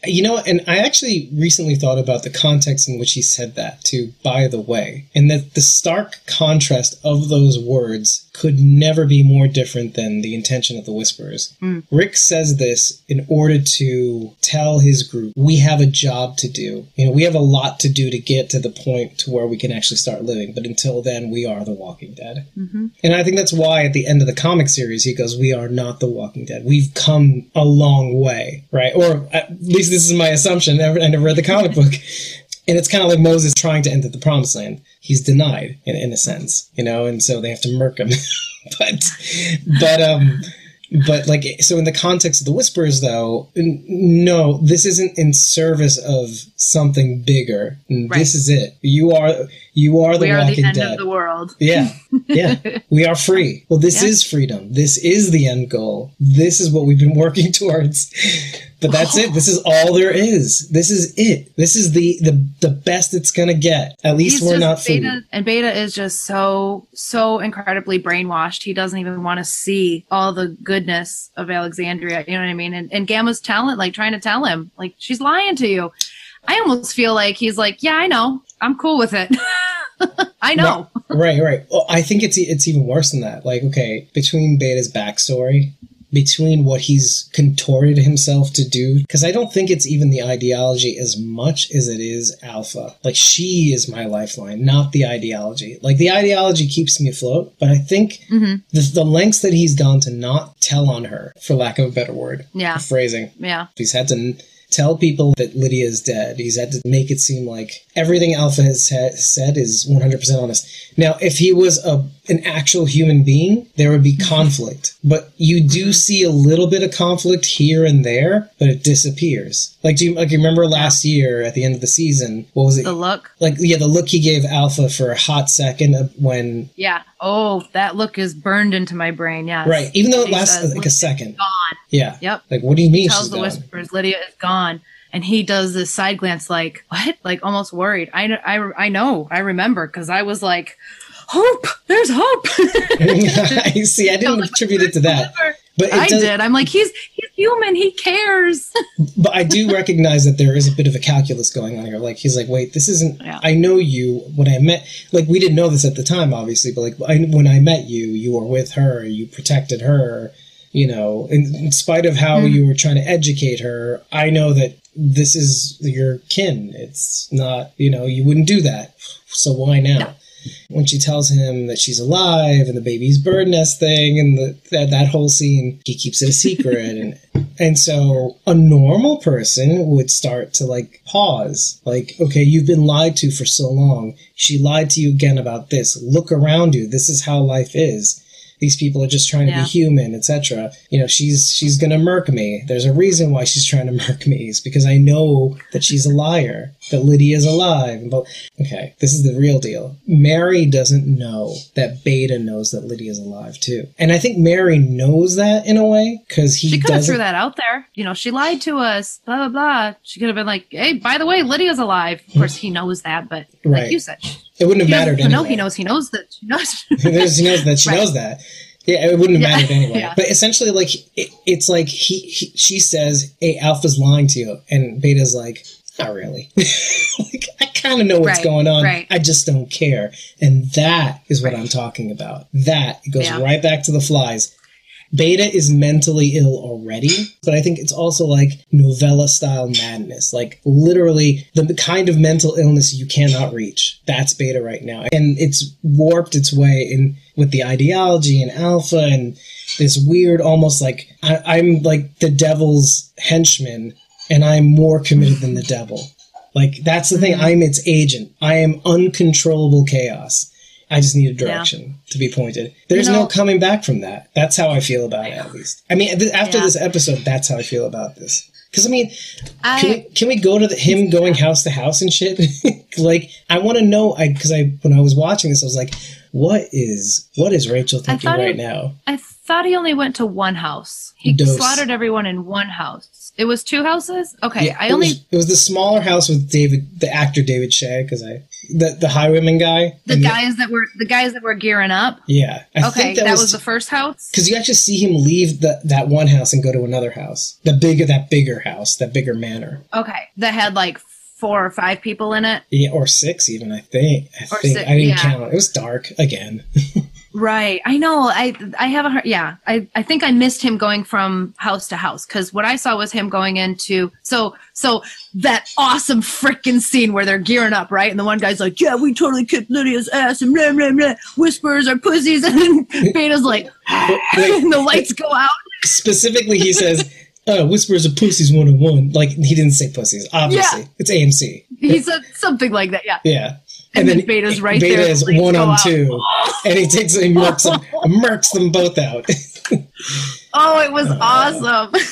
You know, and I actually recently thought about the context in which he said that, too, by the way, and that the stark contrast of those words could never be more different than the intention of the Whisperers. Hmm. Rick says this in order to tell his group, we have a job to do. You know, we have a lot to do to get to the point to where we can actually start living, but until then, we are the Walking Dead. Mm-hmm. And I think that's why at the end of the comic series, he goes, We are not the Walking Dead. We've come a long way, right? Or at least this is my assumption. I never read the comic book. <laughs> And it's kind of like Moses trying to enter the promised land. He's denied, in, in a sense, you know, and so they have to murk him. <laughs> but, but, um, but like, so in the context of the Whispers, though, n- no, this isn't in service of something bigger. This is it. You are, you are the we are the end Dead. of the world. Yeah, yeah. <laughs> we are free. Well, this Yeah. is freedom. This is the end goal. This is what we've been working <laughs> towards. But that's it. This is all there is. This is it. This is the the, the best it's gonna get. At least He's we're not food. Beta, and Beta is just so so incredibly brainwashed. He doesn't even want to see all the goodness of Alexandria. You know what I mean? And, and Gamma's talent, like trying to tell him, like she's lying to you. I almost feel like he's like, yeah, I know, I'm cool with it. <laughs> I know. Right, right. Well, I think it's it's even worse than that. Like, okay, between Beta's backstory, between what he's contorted himself to do, because I don't think it's even the ideology as much as it is Alpha. Like, she is my lifeline, not the ideology. Like, the ideology keeps me afloat, but I think Mhm. the, the lengths that he's gone to not tell on her, for lack of a better word, Yeah. phrasing, Yeah. he's had to tell people that Lydia is dead. He's had to make it seem like everything Alpha has sa- said is 100% honest. Now, if he was a an actual human being, there would be mm-hmm. conflict. But you do mm-hmm. see a little bit of conflict here and there, but it disappears. Like, do you like you remember last year at the end of the season? What was it? The look. like, yeah, the look he gave Alpha for a hot second when Yeah. Oh, that look is burned into my brain. Yeah. right, even though it lasts like a second. Gone. Yeah. Yep. Like, what do you mean He Tells the gone? whispers Lydia is gone. And he does this side glance, like what? Like almost worried. I I I know. I remember because I was like, hope. There's hope. I <laughs> <laughs> see. I didn't attribute it to that, but it I did. I'm like, he's he's human. He cares. <laughs> But I do recognize that there is a bit of a calculus going on here. Like he's like, wait, this isn't. Yeah. I know you when I met. Like we didn't know this at the time, obviously, but like I, when I met you, you were with her. You protected her. You know, in, in spite of how Mhm. you were trying to educate her, I know that this is your kin. It's not. You know, you wouldn't do that. So why now? No. When she tells him that she's alive and the baby's bird nest thing and the, that that whole scene, he keeps it a secret and <laughs> and so a normal person would start to like pause, like, okay, you've been lied to for so long. She lied to you again about this. Look around you. This is how life is. These people are just trying to be human, etc. You know, she's she's gonna murk me. There's a reason why she's trying to <laughs> murk me. It's because I know that she's a liar. That Lydia's alive. And okay, this is the real deal. Mary doesn't know that Beta knows that Lydia's alive too, and I think Mary knows that in a way because he She could have threw that out there. You know, she lied to us. Blah blah blah. She could have been like, "Hey, by the way, Lydia's alive." Of course, he knows that, but Right. like you said, It wouldn't have mattered anyway. know he knows. He knows that she <laughs> knows. He knows that she Right. knows that. Yeah, it wouldn't have Yeah. mattered anyway. <laughs> Yeah. But essentially, like it, it's like he, he she says, "Hey, Alpha's lying to you," and Beta's like, "Not really. <laughs> like I kind of know what's Right, going on. right. I just don't care." And that is what Right. I'm talking about. That it goes Yeah. right back to the flies. Beta is mentally ill already, but I think it's also like novella style madness. Like literally the kind of mental illness you cannot reach. That's beta right now. And it's warped its way in with the ideology and alpha and this weird almost like I, I'm like the devil's henchman and I'm more committed than the devil. Like that's the thing. Mm-hmm. I'm its agent. I am uncontrollable chaos. I just need a direction to be pointed. There's You know- no coming back from that. That's how I feel about it, at least. I mean, th- after Yeah. this episode, that's how I feel about this. Because I mean, I- can we can we go to the, him <laughs> going house to house and shit? <laughs> like, I want to know. I because I when I was watching this, I was like, what is what is Rachel thinking right it- now? I thought he only went to one house. He Dose. slaughtered everyone in one house. It was two houses. Okay, I it only was, it was the smaller house with David, the actor David Shea, because I the the highwayman guy. the guys that were the guys that were gearing up. yeah, I Okay, think that, that, was, the first house. because you actually see him leave the, that one house and go to another house, the bigger that bigger house, that bigger manor. Okay, that had like four or five people in it. Yeah, or six even. I think. I Or think si- I didn't yeah. count. It was dark again. <laughs> Right. I know. I I have a heard. Yeah. I I think I missed him going from house to house because what I saw was him going into so so that awesome freaking scene where they're gearing up, right? And the one guy's like, "Yeah, we totally kicked Lydia's ass," and blah blah blah. Whispers are pussies, <laughs> and then Beta's like, <laughs> and the lights go out. Specifically, he says, uh, "Whispers of pussies one on one." Like he didn't say pussies. Obviously, Yeah. it's AMC. He said something like that. Yeah. Yeah. And then Beta's right there. Beta there, is the lights one on out. two, and he takes and murks them, <laughs> murks them both out. Oh, it was awesome. <laughs>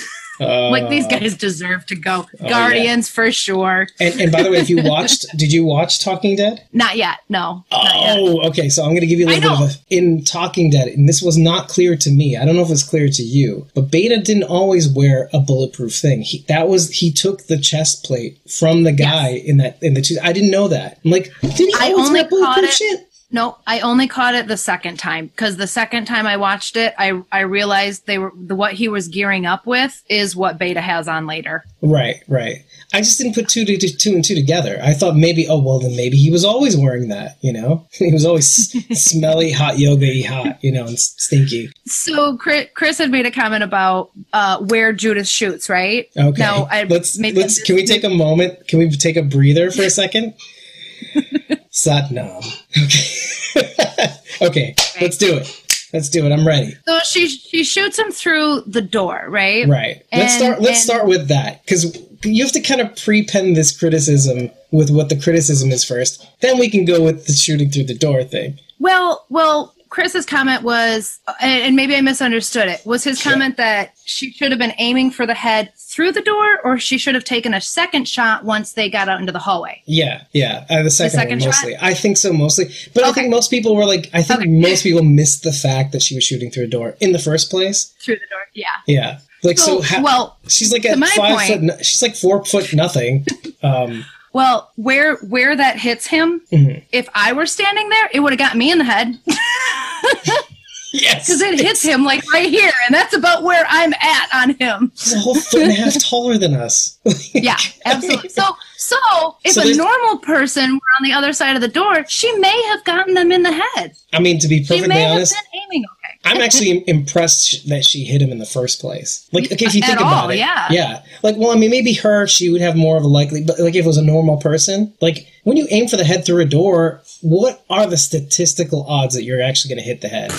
like these Uh, guys deserve to go. yeah. Guardians for sure. And, and by the way, if you <laughs> watched, did you watch Talking Dead? Not yet. No. Not yet. Oh, okay. So I'm going to give you a little bit of a in Talking Dead, and this was not clear to me. I don't know if it's clear to you, but Beta didn't always wear a bulletproof thing. He, that was he took the chest plate from the guy in that in the. I didn't know that. I'm like, did he I always wear bulletproof it- shit? No, I only caught it the second time because the second time I watched it, I I realized they were the what he was gearing up with is what Beta has on later. Right, right. I just didn't put two to two and two together. I thought maybe, oh well, then maybe he was always wearing that. You know, <laughs> he was always <laughs> smelly, hot yoga, hot, you know, and stinky. So Chris, had made a comment about uh, where Judith shoots, right? Okay, Now, I let's maybe let's. Can we take a moment? Can we take a breather for a second? <laughs> Satnam. <laughs> Okay. <laughs> okay. Let's do it. Let's do it. I'm ready. So she she shoots him through the door, right? Right. let's start. Let's and- start with that because you have to kind of pre-pen this criticism with what the criticism is first. Then we can go with the shooting through the door thing. Well, well, Chris's comment was, and maybe I misunderstood it. Was his comment that she should have been aiming for the head through the door, or she should have taken a second shot once they got out into the hallway? Yeah, yeah. Uh, the second, the second one shot? I think so mostly. But I think most people were like, I think Okay. most people missed the fact that she was shooting through a door in the first place. Through the door, yeah. Yeah. Like so, So, ha- well, she's like at five point- foot. No- she's like four foot nothing. Um, Well, where where that hits him, Mhm. if I were standing there, it would have got me in the head <laughs> yes, because it hits him like right here, and that's about where I'm at on him. He's a whole foot and a half taller than us. <laughs> Yeah, absolutely. So, so if So a normal person were on the other side of the door, she may have gotten them in the head. I mean, to be She perfectly may honest, have been aiming okay. I'm actually <laughs> impressed that she hit him in the first place. Like, okay, if you think about it, yeah. yeah. Like, well, I mean, maybe her, she would have more of a likely, but like if it was a normal person, like when you aim for the head through a door, what are the statistical odds that you're actually going to hit the head?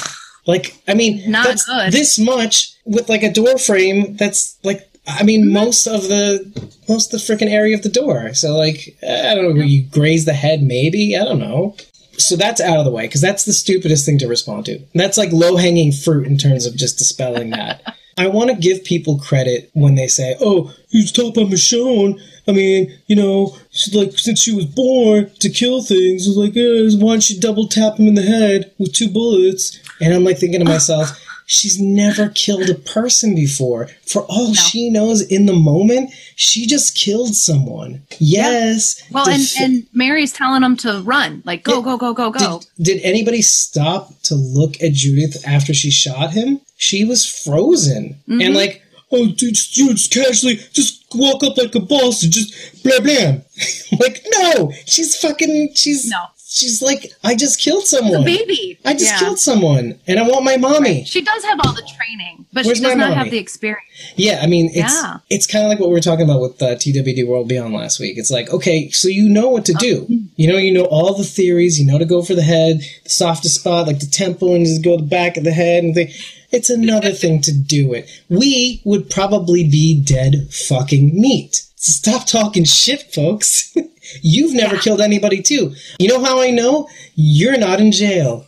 Like, I mean, Not good. this much with like a door frame. That's like, I mean, mm-hmm. most of the most of the freaking area of the door. So like, I don't know, you graze the head, maybe. I don't know. So that's out of the way because that's the stupidest thing to respond to. That's like low hanging fruit in terms of just dispelling that. <laughs> I want to give people credit when they say, "Oh, he's taught by Michonne." I mean, you know, she's like since she was born to kill things. It's like, eh, why don't you double tap him in the head with two bullets? And I'm like thinking to myself, she's never killed a person before. For all she knows, in the moment, she just killed someone. Yes. Well, and, and Mary's telling them to run, like go, Yeah. go, go, go, go. did, did anybody stop to look at Judith after she shot him? She was frozen. Mm-hmm. And like, oh, dude, just, just casually just walk up like a boss and just blah blah. <laughs> like, no, she's fucking, she's, No. She's like, I just killed someone. Baby, I just Yeah. killed someone and I want my mommy. She does have all the training, but Where's she does not mommy? have the experience. Yeah, I mean, it's Yeah. it's kind of like what we were talking about with uh, TWD World Beyond last week. It's like, okay, so you know what to do. You know, you know all the theories. You know to go for the head, the softest spot, like the temple, and just go to the back of the head. And they, it's another thing to do it. We would probably be dead fucking meat. Stop talking shit, folks. <laughs> You've never killed anybody, too. You know how I know? You're not in jail.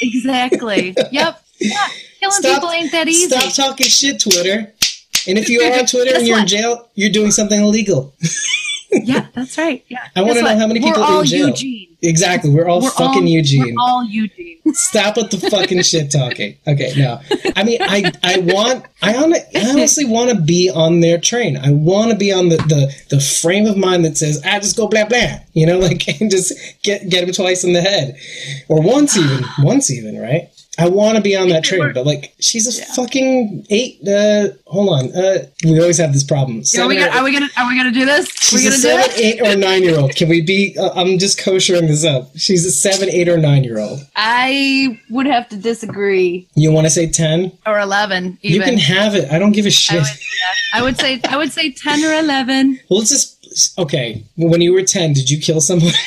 Exactly. <laughs> yep. Yeah. Killing Stop- people ain't that easy. Stop talking shit, Twitter. And if you are on <laughs> Twitter and you're in jail, you're doing something illegal. Yeah, that's right. Yeah. I wanna know how many people are in jail. Eugene. Exactly. We're all We're fucking all, Eugene. We're all Eugene. <laughs> Stop with the fucking shit talking. Okay, no. I mean, I I want I, I honestly want to be on their train. I want to be on the, the the frame of mind that says, "I just go blah blah," you know, <laughs> like and just get get him twice in the head, or once even, once even, right? I want to be on that train, but like she's a fucking eight. Uh, hold on. Uh, we always have this problem. Are we, gonna, are we gonna are we gonna do this? She's a seven, eight, or nine year old. Can we be? Uh, I'm just koshering this up. She's a seven, eight, or nine year old. I would have to disagree. You want to say ten? Or eleven, You can have it. I don't give a shit. would, yeah. I would say I would say ten or eleven. Well, let's just okay. When you were ten, did you kill someone? <laughs>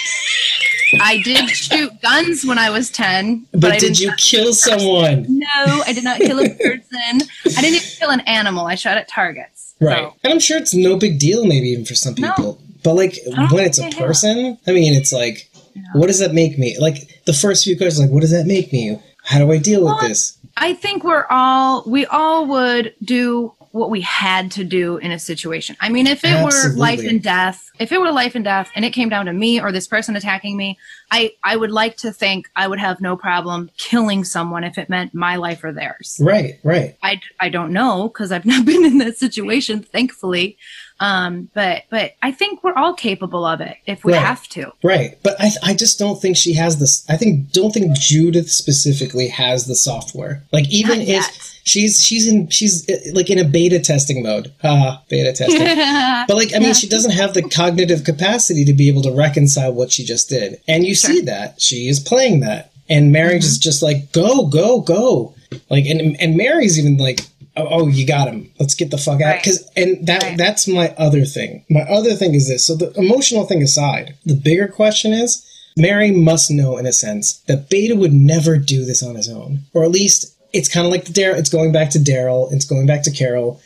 I did shoot guns when I was ten, but, but did you kill someone? No, I did not kill a person. I didn't even kill an animal. I shot at targets. Right. So, And I'm sure it's no big deal, maybe even for some No. people. But like when it's a think it is. person, I mean, it's like, what does that make me? Like the first few questions, like, what does that make me? How do I deal with this? I think we're all we all would do what we had to do in a situation. I mean, if it Absolutely. were life and death, if it were life and death and it came down to me or this person attacking me, I I would like to think I would have no problem killing someone if it meant my life or theirs. Right. Right. I, I don't know because I've not <laughs> been in that situation, thankfully. Um, but but I think we're all capable of it if we Right. have to. Right, but I, I just don't think she has this. I think don't think Judith specifically has the software. Like even Not if yet. she's she's in she's uh, like in a beta testing mode. Ah, beta testing. <laughs> but like I mean, she doesn't have the cognitive capacity to be able to reconcile what she just did, and you see that she is playing that, and Mary's is just like go go go, like and and Mary's even like. Oh, oh, you got him. Let's get the fuck out. Right. Because and that Right. that's my other thing. My other thing is this. So the emotional thing aside, the bigger question is Mary must know in a sense that Beta would never do this on his own. Or at least it's kind of like the Daryl it's going back to Daryl, it's going back to Carol.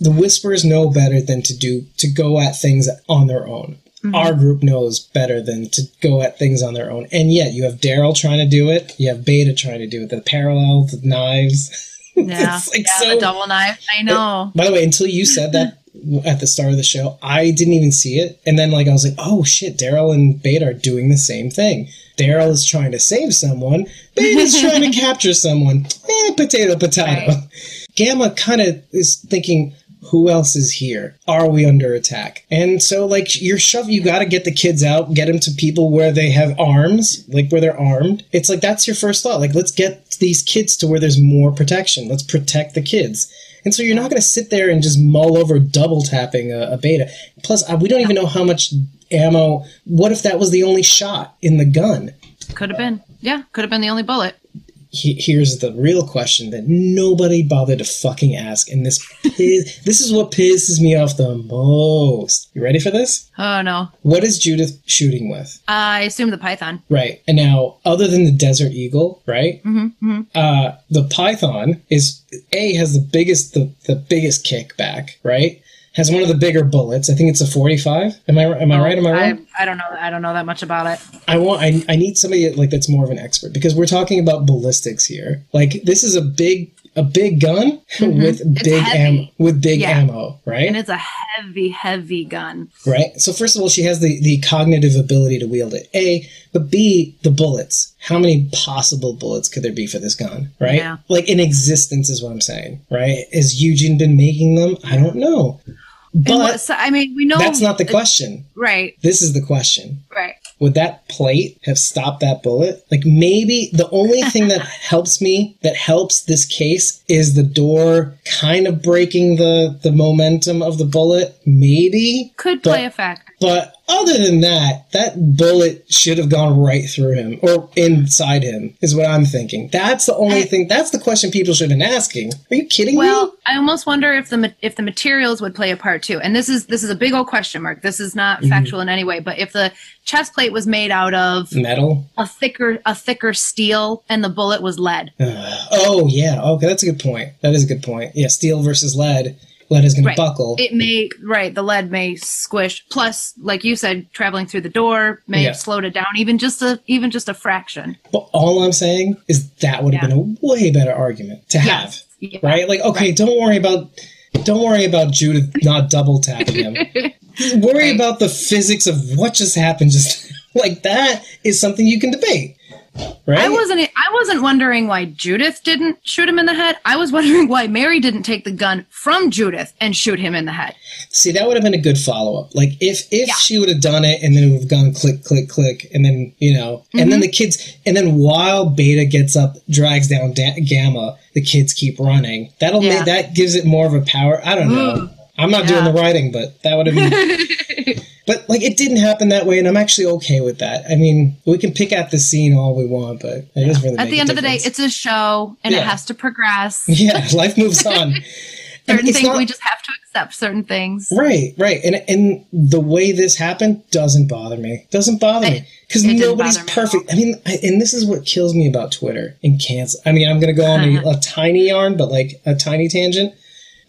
the Whispers know better than to do to go at things on their own. Mm-hmm. Our group knows better than to go at things on their own, and yet you have Daryl trying to do it. You have Beta trying to do it. The parallel, the knives. <laughs> <laughs> Yeah, like, yeah, so- double knife. I know. By the way, until you said that at the start of the show, I didn't even see it. And then, like, I was like, oh shit, Daryl and Beta are doing the same thing. Daryl is trying to save someone, Beta's trying to <laughs> capture someone. Eh, potato, potato. Right. Gamma kind of is thinking, who else is here? Are we under attack? And so, like, you're shove, you got to get the kids out, get them to people where they have arms, like where they're armed. It's like that's your first thought. Like, let's get these kids to where there's more protection. Let's protect the kids. And so you're not going to sit there and just mull over double tapping a, a beta. Plus, uh, we don't even know how much ammo. What if that was the only shot in the gun? Could have been. Yeah, could have been the only bullet. He, here's the real question that nobody bothered to fucking ask, and this piss, <laughs> this is what pisses me off the most. You ready for this? Oh no. What is Judith shooting with? I assume the python. Right, and now other than the Desert Eagle, right? Mm-hmm. Uh, the Python is a has the biggest the, the biggest kickback, right? Has one of the bigger bullets. I think it's a 45. Am I am I oh, right? Am I wrong? I, I don't know. I don't know that much about it. I want I, I need somebody like that's more of an expert because we're talking about ballistics here. Like this is a big a big gun mm-hmm. with big heavy. ammo with big Yeah. ammo, right? And it's a heavy, heavy gun. right. So first of all, she has the the cognitive ability to wield it. A, but B, the bullets. How many possible bullets could there be for this gun, right? Yeah. Like in existence is what I'm saying, right? Has Eugene been making them? I don't know. But what, so, I mean, we know that's not the question. right. This is the question. Right. would that plate have stopped that bullet? Like maybe the only thing that <laughs> helps me, that helps this case, is the door kind of breaking the the momentum of the bullet. Maybe, Could play a factor. But other than that, that bullet should have gone right through him or inside him. Is what I'm thinking. That's the only I- thing. That's the question people should have been asking. Are you kidding Well, me? Well, I almost wonder if the if the materials would play a part too. And this is this is a big old question mark. This is not Mm-hmm. factual in any way. But if the chest plate was made out of Metal. a thicker a thicker steel and the bullet was lead, Uh, <sighs> oh yeah. Okay, that's a good point. That is a good point. Yeah, steel versus lead. Lead is going Right. to buckle. it may right the lead may squish. Plus, like you said, traveling through the door may Yeah. have slowed it down even just a even just a fraction. But all I'm saying is that would have Yeah. been a way better argument to have, Yes. Right? Like, okay, don't worry about don't worry about Judith not double tapping him. <laughs> worry Right. about the physics of what just happened. Just <laughs> like that is something you can debate, right? I wasn't. I wasn't wondering why Judith didn't shoot him in the head. I was wondering why Mary didn't take the gun from Judith and shoot him in the head. See, that would have been a good follow up. Like if if Yeah. she would have done it and then it would have gone click click click and then you know and Mm-hmm. then the kids and then while Beta gets up drags down da- Gamma, the kids keep running. That'll Yeah. make that gives it more of a power. I don't know. I'm not doing the writing, but that would have been. <laughs> but like it didn't happen that way, and I'm actually okay with that. I mean, we can pick at the scene all we want, but it doesn't really. At the end of the day, it's a show and Yeah. it has to progress. <laughs> yeah, life moves on. <laughs> Certain things not- we just have to accept. Certain things. Right, right, and and the way this happened doesn't bother me. Doesn't bother me because nobody's perfect. I mean, I, and this is what kills me about Twitter and cancel. I mean, I'm gonna go on a, a tiny yarn, but like a tiny tangent.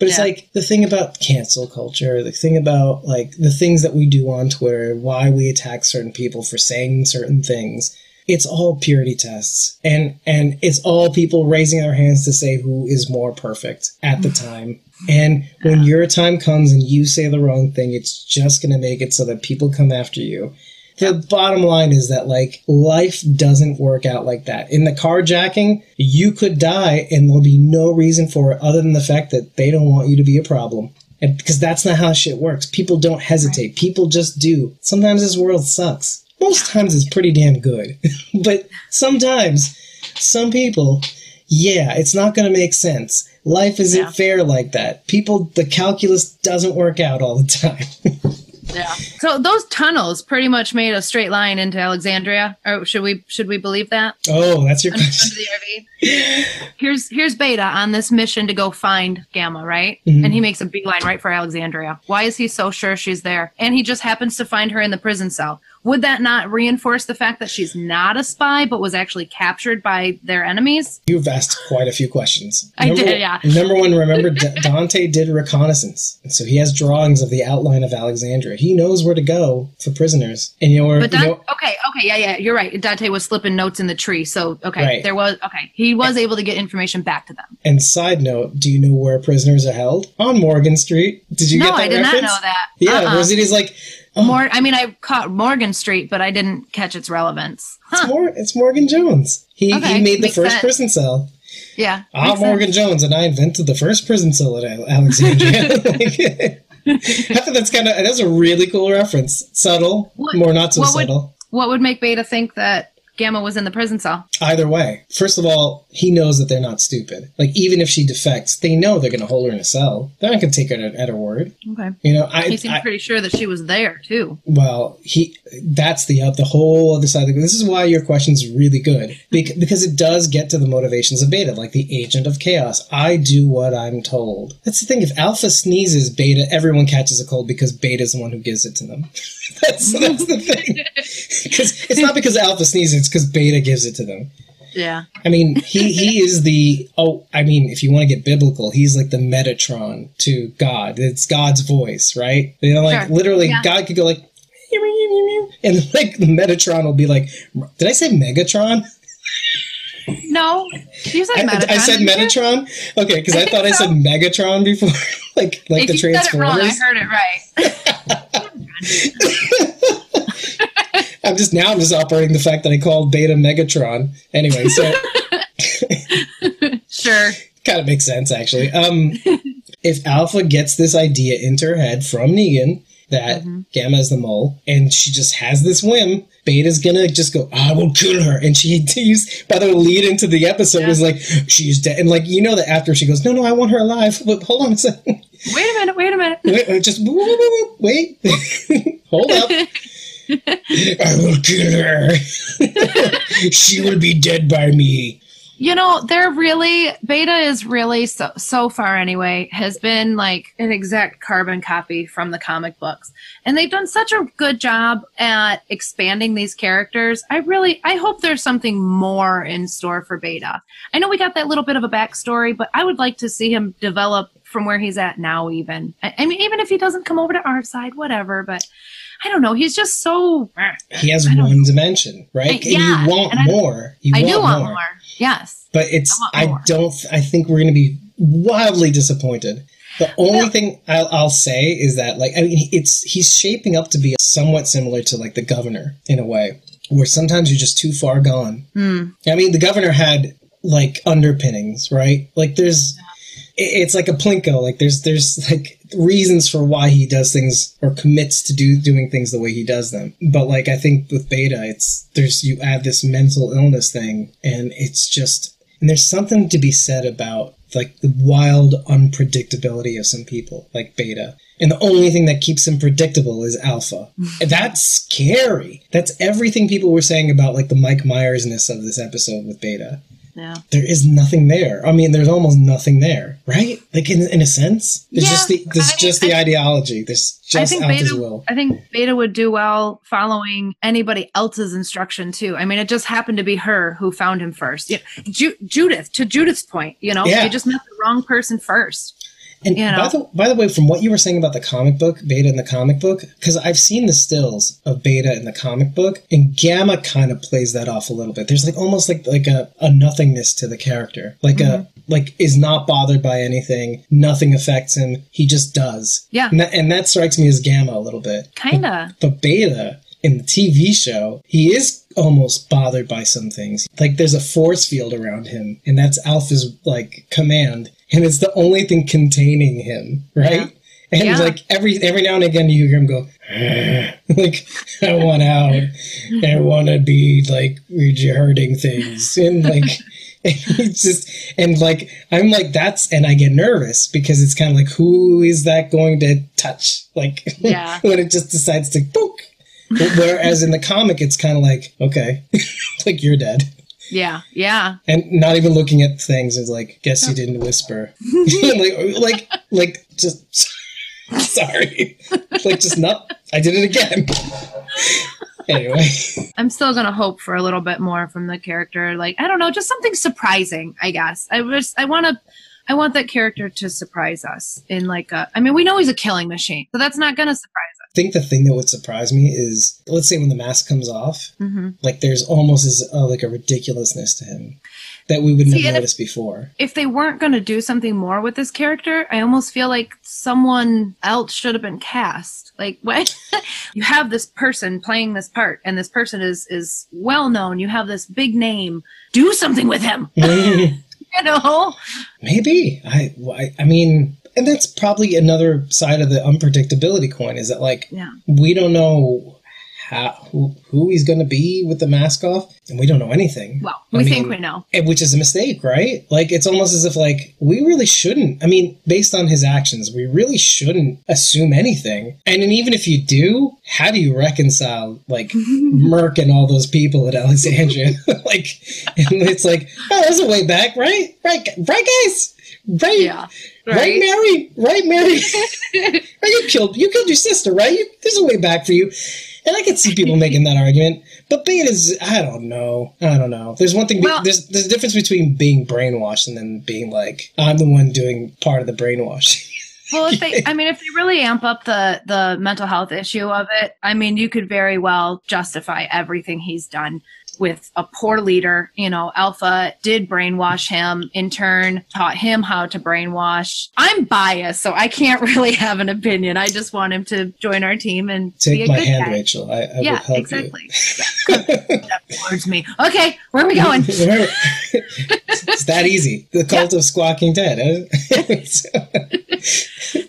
But it's Yeah. like the thing about cancel culture, the thing about like the things that we do on Twitter, why we attack certain people for saying certain things. It's all purity tests, and and it's all people raising their hands to say who is more perfect at the <laughs> time. And when your time comes and you say the wrong thing, it's just going to make it so that people come after you. The bottom line is that like life doesn't work out like that. In the carjacking, you could die and there'll be no reason for it other than the fact that they don't want you to be a problem. And because that's not how shit works. People don't hesitate. People just do. Sometimes this world sucks. Most times it's pretty damn good. <laughs> but sometimes some people, yeah, it's not going to make sense. Life isn't Yeah. fair like that. People, the calculus doesn't work out all the time. <laughs> Yeah. So those tunnels pretty much made a straight line into Alexandria. Or should we should we believe that? oh, that's your Under question. the RV. Here's here's Beta on this mission to go find Gamma, right? Mhm. And he makes a beeline right for Alexandria. Why is he so sure she's there? And he just happens to find her in the prison cell. Would that not reinforce the fact that she's not a spy but was actually captured by their enemies? You've asked quite a few questions. I Number- did, yeah. Number one, remember Dante did reconnaissance, and so he has drawings of the outline of Alexandria. He knows where to go for prisoners, and you know where. But you know, okay, okay, yeah, yeah, you're right. Dante was slipping notes in the tree, so okay, Right. there was okay. He was able to get information back to them. and side note, do you know where prisoners are held? On Morgan Street. Did you no, get that I did reference? not know that. Yeah, Uh-uh. Rosita's like, oh, Mor- I mean, I caught Morgan Street, but I didn't catch its relevance. it's, Mor- it's Morgan Jones. He, Okay, he made the first sense. prison cell. Yeah, I'm Morgan sense. Jones, and I invented the first prison cell at Alexandria. <laughs> Like, I think that's kind of that's a really cool reference. Subtle, What- more not so what would- subtle. What would make Beta think that Gamma was in the prison cell? Either way, first of all, he knows that they're not stupid. Like even if she defects, they know they're going to hold her in a cell. They're not going to take her at, her word. Okay, You know, I, he seemed I pretty sure that she was there too. well, he that's the uh, the whole other side. Of the, this is why your question's really good <laughs> Bec- because it does get to the motivations of Beta, like the agent of chaos. I do what I'm told. That's the thing. If Alpha sneezes, Beta, everyone catches a cold because Beta's the one who gives it to them. <laughs> that's that's the thing. <laughs> Because it's not because Alpha sneezes; because Beta gives it to them. Yeah, I mean, he he <laughs> is the oh, I mean, if you want to get biblical, he's like the Metatron to God. It's God's voice, right? You know, like Sure. literally, Yeah. God could go like, <laughs> and like the Metatron will be like, did I say Megatron? no, you said I, Metatron. I said you? Metatron. Okay, because I I, thought I said Megatron before, <laughs> like like if the you said it wrong, I heard it right. I'm just now I'm just operating the fact that I called Beta Megatron. Anyway, so. <laughs> Sure. kind of makes sense actually. Um, <laughs> if Alpha gets this idea into her head from Negan that Gamma is the mole, and she just has this whim, Beta's gonna just go, "I will kill her," and she <laughs> used by the way, lead into the episode Yeah. was like, "She's dead," and like you know that after she goes, "No, no, I want her alive." But hold on a second, Wait a minute. Wait a minute. wait, wait, just wait, wait, wait. hold up. <laughs> I will kill her. <laughs> she will be dead by me. You know, they're really Beta is really so so far anyway has been like an exact carbon copy from the comic books. And they've done such a good job at expanding these characters. I really I hope there's something more in store for Beta. I know we got that little bit of a backstory, but I would like to see him develop from where he's at now even. I, I mean even if he doesn't come over to our side, whatever, but I don't know. He's just so He has one dimension, right? I- and yeah, you want and I- more. You I want do want more. more. Yes. But it's I I, don't I think we're going to be wildly disappointed. The only thing I'll, I'll say is that like I mean it's he's shaping up to be somewhat similar to like the governor in a way where sometimes you're just too far gone. Hmm. I mean the governor had like underpinnings, right? Like there's it's like a plinko. Like there's there's like reasons for why he does things or commits to do doing things the way he does them. But like i think with beta it's there's you add this mental illness thing and it's just and there's something to be said about like the wild unpredictability of some people like beta. And the only thing that keeps him predictable is alpha. <laughs> That's scary. That's everything people were saying about like the mike myers-ness of this episode with beta Yeah. there is nothing there. I mean, there's almost nothing there, right? Like in, in a sense, there's Yeah, just the there's I- just the I- ideology. There's I just think Alpha's Beta. will. I think Beta would do well following anybody else's instruction too. I mean, it just happened to be her who found him first. Yeah, Ju- Judith. To Judith's point, you know, Yeah. you just met the wrong person first. And you by the by the way, from what you were saying about the comic book, Beta in the comic book, because I've seen the stills of Beta in the comic book, and Gamma kind of plays that off a little bit. There's like almost like like a, a nothingness to the character, like Mm-hmm. a like is not bothered by anything. Nothing affects him. He just does. Yeah. and that, and that strikes me as Gamma a little bit. Kinda. But Beta in the TV show, he is almost bothered by some things. Like there's a force field around him, and that's Alpha's like command, and it's the only thing containing him, right? And Yeah. like every every now and again, you hear him go, <laughs> like I want out, I want to be like hurting things, and like. <laughs> It's just and like I'm like that's and I get nervous because it's kind of like who is that going to touch like <laughs> Yeah. when it just decides to book. Whereas in the comic, it's kind of like, okay, <laughs> like you're dead. Yeah. Yeah. And not even looking at things is like, guess you didn't whisper. <laughs> <laughs> like, like, like, just sorry. like, just not. I did it again. anyway, I'm still gonna hope for a little bit more from the character. Like I don't know, just something surprising. I guess I was. I want to. I want that character to surprise us in like a. I mean, we know he's a killing machine, so that's not gonna surprise us. I think the thing that would surprise me is, let's say when the mask comes off, Mm-hmm. like there's almost as uh, like a ridiculousness to him that we wouldn't See, have and if- noticed before. If they weren't gonna do something more with this character, I almost feel like someone else should have been cast. Like <laughs> what? you have this person playing this part, and this person is is well known. You have this big name. Do something with him. <laughs> <laughs> You know. Maybe I, I, I mean, and that's probably another side of the unpredictability coin is that like Yeah. we don't know how who, who he's going to be with the mask off, and we don't know anything. Well, I we mean, think we know. and- which is a mistake, right? Like it's almost as if like we really shouldn't. I mean, based on his actions, we really shouldn't assume anything. And then even if you do, how do you reconcile like <laughs> Merc and all those people at Alexandria? <laughs> like, and it's like, oh, there's a way back, right? Right, right, guys, right, Yeah. right, Right. Mary, right, Mary. <laughs> right, you killed, you killed your sister, right? You, there's a way back for you. And I can see people making that argument, but being is I don't know. I don't know. There's one thing. Well- there's there's a difference between being brainwashed and then being like I'm the one doing part of the brainwashing. <laughs> Well, if they, <laughs> I mean, if they really amp up the the mental health issue of it, I mean, you could very well justify everything he's done with a poor leader. You know, Alpha did brainwash him. In turn, taught him how to brainwash. I'm biased, so I can't <laughs> really have an opinion. I just want him to join our team and be Take a my good hand, guy. Rachel. I, I will <laughs> yeah, help exactly. Yeah, good. Step towards me. Okay, where are we going? <laughs> it's that easy. The cult of squawking dead.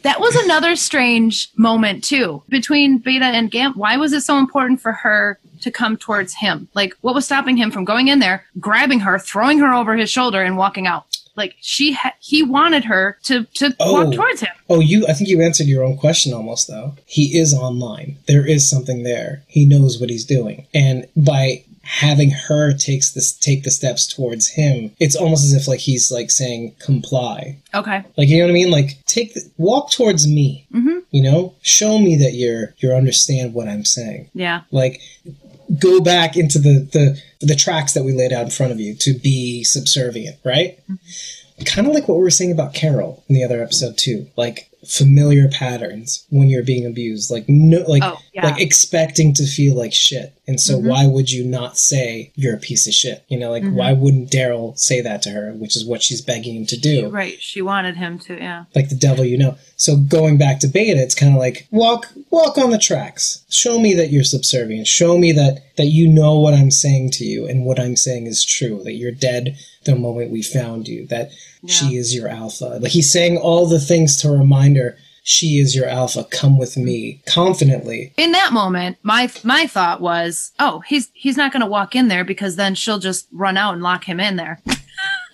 That was another strange moment too between Beta and Gamma. Why was it so important for her to come towards him? Like, what was stopping him from going in there, grabbing her, throwing her over his shoulder, and walking out? Like she, ha- he wanted her to to Oh. walk towards him. oh, you. I think you answered your own question almost. Though he is online. There is something there. He knows what he's doing, and by having her takes this take the steps towards him it's almost as if like he's like saying comply Okay. Like you know what I mean? Like take the, walk towards me. Mm-hmm. You know, show me that you're you understand what I'm saying. Yeah. Like go back into the the the tracks that we laid out in front of you to be subservient, right? Mm-hmm. Kind of like what we were saying about Carol in the other episode too. Like familiar patterns when you're being abused. Like no like Oh, yeah. like expecting to feel like shit. And so Mhm. why would you not say you're a piece of shit? You know, like Mhm. why wouldn't Daryl say that to her, which is what she's begging him to do? Right. She wanted him to. Yeah. like the devil you know. So going back to beta, it's kind of like walk walk on the tracks. Show me that you're subservient. Show me that that you know what I'm saying to you and what I'm saying is true. That you're dead the moment we found you. That she is your alpha. Like he's saying all the things to remind her she is your alpha. Come with me confidently. In that moment, my my thought was, oh, he's he's not going to walk in there because then she'll just run out and lock him in there. <laughs>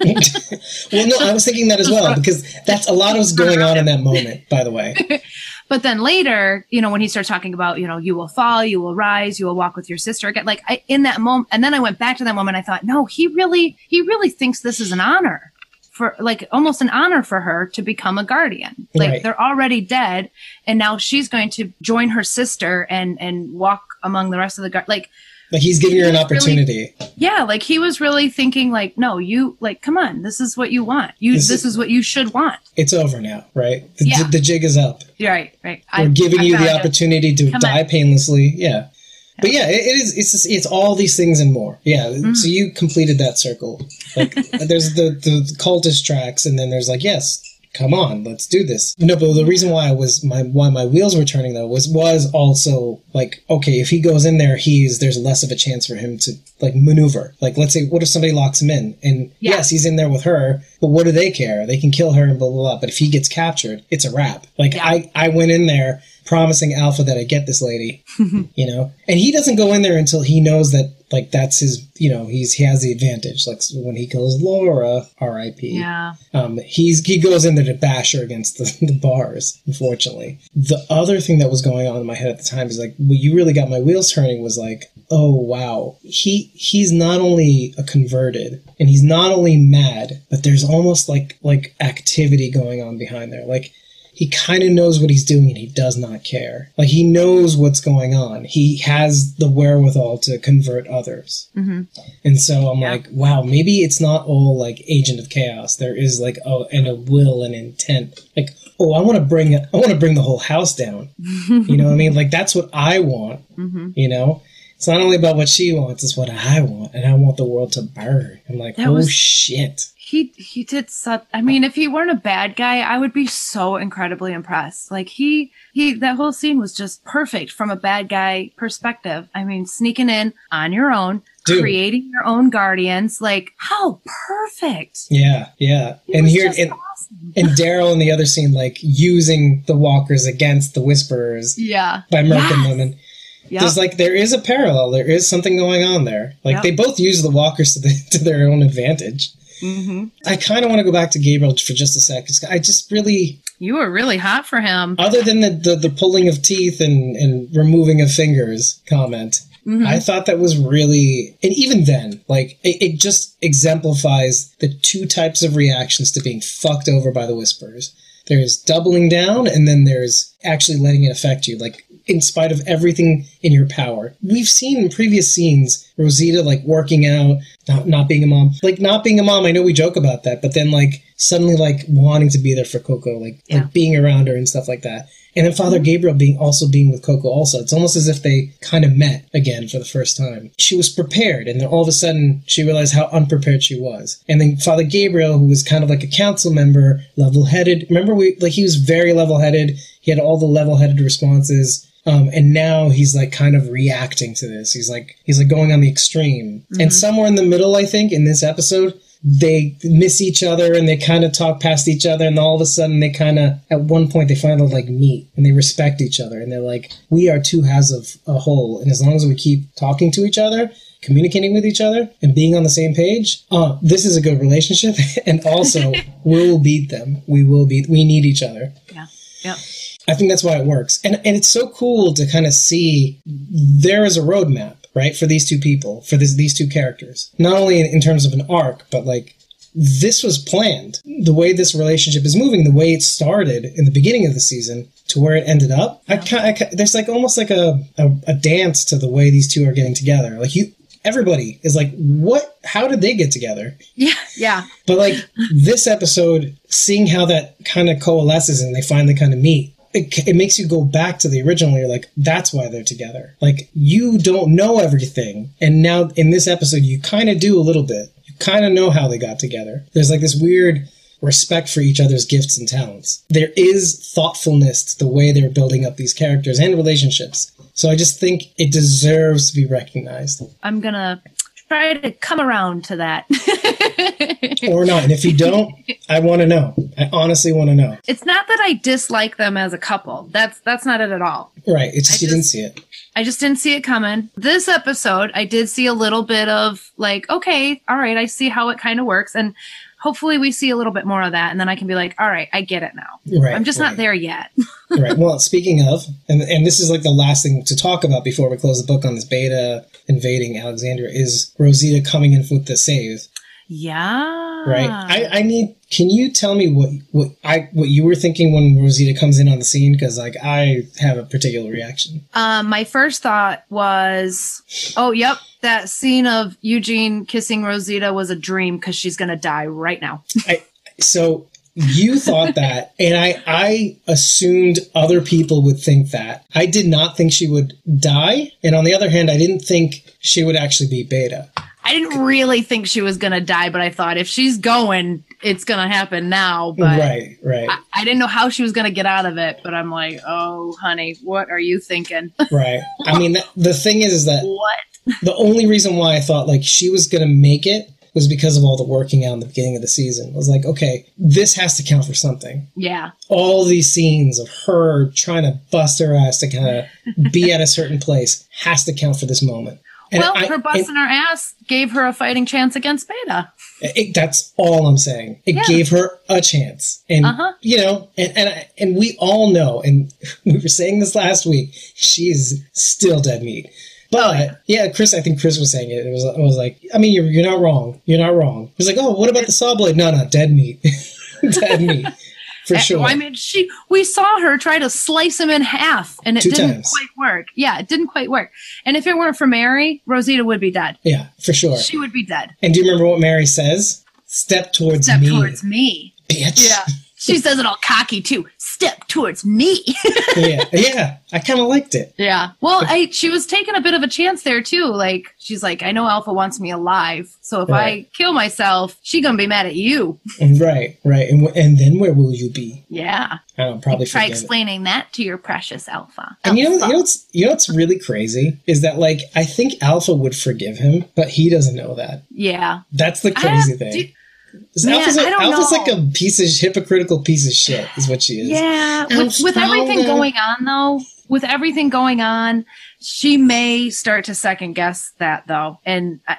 well, no, I was thinking that as well because that's a lot was going on in that moment. By the way, <laughs> But then later, you know, when he starts talking about, you know, you will fall, you will rise, you will walk with your sister again. Like I, in that moment, and then I went back to that moment. I thought, no, he really, he really thinks this is an honor for, like, almost an honor for her to become a guardian. Like Right. they're already dead, and now she's going to join her sister and and walk among the rest of the guard. Like, like he's giving her an He's really- opportunity. yeah, like he was really thinking, like, no, you, like, come on, this is what you want. You, This this, is- what you should want. It's over now, right? The, Yeah. the, the jig is up. Right, right. We're giving I you the it. opportunity to Come die on. painlessly. Yeah. But yeah, it, it is. It's just, it's all these things and more. Yeah. Mm. So you completed that circle. Like <laughs> there's the, the cultist tracks, and then there's like yes, come on, let's do this. No, but the reason why I was my why my wheels were turning though was was also like okay, if he goes in there, he's there's less of a chance for him to like maneuver. Like let's say, what if somebody locks him in, and Yeah. yes, he's in there with her, but what do they care? They can kill her and blah blah blah. But if he gets captured, it's a wrap. Like Yeah. I I went in there promising Alpha that I get this lady, <laughs> you know, and he doesn't go in there until he knows that like that's his, you know, he's he has the advantage. Like when he kills Laura, R.I.P. Yeah. Um, he's he goes in there to bash her against the, <laughs> the bars. Unfortunately, the other thing that was going on in my head at the time is like, what you really got my wheels turning was like, oh wow, he he's not only a converted and he's not only mad, but there's almost like like activity going on behind there. Like he kind of knows what he's doing and he does not care. Like he knows what's going on. He has the wherewithal to convert others. hmm And so I'm Yeah. like, wow, maybe it's not all like agent of chaos. There is like a and a will and intent. Like, oh, I want to bring I want to bring the whole house down. You know what I mean? Like that's what I want. hmm You know, it's not only about what she wants; it's what I want, and I want the world to burn. I'm like, That oh was- shit. He he did such. I mean, if he weren't a bad guy, I would be so incredibly impressed. Like he he that whole scene was just perfect from a bad guy perspective. I mean, sneaking in on your own, Dude. creating your own guardians. Like how perfect. Yeah, yeah. He and here, and, awesome. and Daryl in the other scene, like using the walkers against the whisperers Yeah. by murking Yes. them and Yep. There's like there is a parallel. There is something going on there. Like Yep. they both use the walkers to, the, <laughs> to their own advantage. Hmm I kind of want to go back to Gabriel for just a sec. I just really, You were really hot for him. other than the, the, the pulling of teeth and, and removing of fingers comment, Mhm. I thought that was really, and even then, like it, it just exemplifies the two types of reactions to being fucked over by the whispers. There's doubling down, and then there's actually letting it affect you, like in spite of everything in your power. We've seen in previous scenes Rosita like working out, not, not being a mom, like not being a mom. I know we joke about that, but then like suddenly like wanting to be there for Coco, like Yeah. like being around her and stuff like that. And then Father mm-hmm. Gabriel being also being with Coco also. It's almost as if they kind of met again for the first time. She was prepared and then all of a sudden she realized how unprepared she was. And then Father Gabriel, who was kind of like a council member, level headed. Remember we like he was very level headed. He had all the level headed responses. Um, and now he's like kind of reacting to this. He's like he's like going on the extreme. And somewhere in the middle, I think, in this episode, they miss each other and they kind of talk past each other and all of a sudden they kind of at one point they finally like meet and they respect each other and they're like we are two halves of a whole and as long as we keep talking to each other communicating with each other and being on the same page uh, this is a good relationship <laughs> and also <laughs> we'll beat them we will beat we need each other Yeah. Yep. I think that's why it works. And and it's so cool to kind of see there is a roadmap, right, for these two people, for this, these two characters. Not only in, in terms of an arc, but like this was planned. The way this relationship is moving, the way it started in the beginning of the season to where it ended up. I, I there's like almost like a, a a dance to the way these two are getting together. Like you everybody is like what how did they get together? Yeah. Yeah. But like this episode, seeing how that kind of coalesces and they finally kind of meet, it, it makes you go back to the original. You're like, that's why they're together. Like you don't know everything, and now in this episode, you kind of do a little bit. You kind of know how they got together. There's like this weird respect for each other's gifts and talents. There is thoughtfulness to the way they're building up these characters and relationships. So I just think it deserves to be recognized. I'm gonna try to come around to that. <laughs> Or not. And if you don't, I want to know. I honestly want to know. it's not that I dislike them as a couple. That's that's not it at all. Right. It's just I you didn't see it. I just didn't see it coming. This episode, I did see a little bit of like, okay, all right, I see how it kind of works. And hopefully we see a little bit more of that. And then I can be like, all right, I get it now. Right. I'm just right, not there yet. <laughs> right. Well, speaking of, and and this is like the last thing to talk about before we close the book on this beta invading Alexandria is Rosita coming in with the save. yeah. Right. I, I need. Can you tell me what what I what you were thinking when Rosita comes in on the scene? Because like I have a particular reaction. Um, my first thought was, oh, yep, that scene of Eugene kissing Rosita was a dream because she's going to die right now. <laughs> So you thought that, and I I assumed other people would think that. I did not think she would die, and on the other hand, I didn't think she would actually be Beta. I didn't really think she was going to die, but I thought if she's going, it's going to happen now. But right. Right. I, I didn't know how she was going to get out of it. But I'm like, oh, honey, what are you thinking? <laughs> right. I mean, that, the thing is, is that what? The only reason why I thought like she was going to make it was because of all the working out in the beginning of the season. I was like, okay, this has to count for something. Yeah. All these scenes of her trying to bust her ass to kind of <laughs> be at a certain place has to count for this moment. And well, I- her busting her ass gave her a fighting chance against Beta. it, that's all I'm saying. It Yeah. gave her a chance, and Uh-huh. you know, and and I- and we all know, and <laughs> we were saying this last week. She is still dead meat. But oh, yeah. Chris, I think Chris was saying it. It was, I was like, I mean, you're, you're not wrong. You're not wrong. He was like, oh, what about the saw blade? No, no, dead meat. <laughs> dead meat. For sure. I mean, she we saw her try to slice him in half, and it Two didn't times. quite work. Yeah, it didn't quite work. And if it weren't for Mary, Rosita would be dead. yeah, for sure. She would be dead. and do you remember what Mary says? Step towards Step me, towards me. bitch. Yeah. She says it all cocky too. Step towards me. <laughs> yeah, yeah. I kind of liked it. yeah. Well, I she was taking a bit of a chance there too. Like she's like, I know Alpha wants me alive, so if Right. I kill myself, she gonna be mad at you. <laughs> Right, right. And, and then where will you be? Yeah. I don't probably Try forget it. explaining that to your precious Alpha. And you know, you know what's you know what's really crazy is that like I think Alpha would forgive him, but he doesn't know that. yeah. That's the crazy have- thing. do- Man, Alpha's, a- I don't Alpha's know. like a piece of hypocritical piece of shit, is what she is. Yeah, with, with everything going on though, with everything going on, she may start to second guess that though, and uh,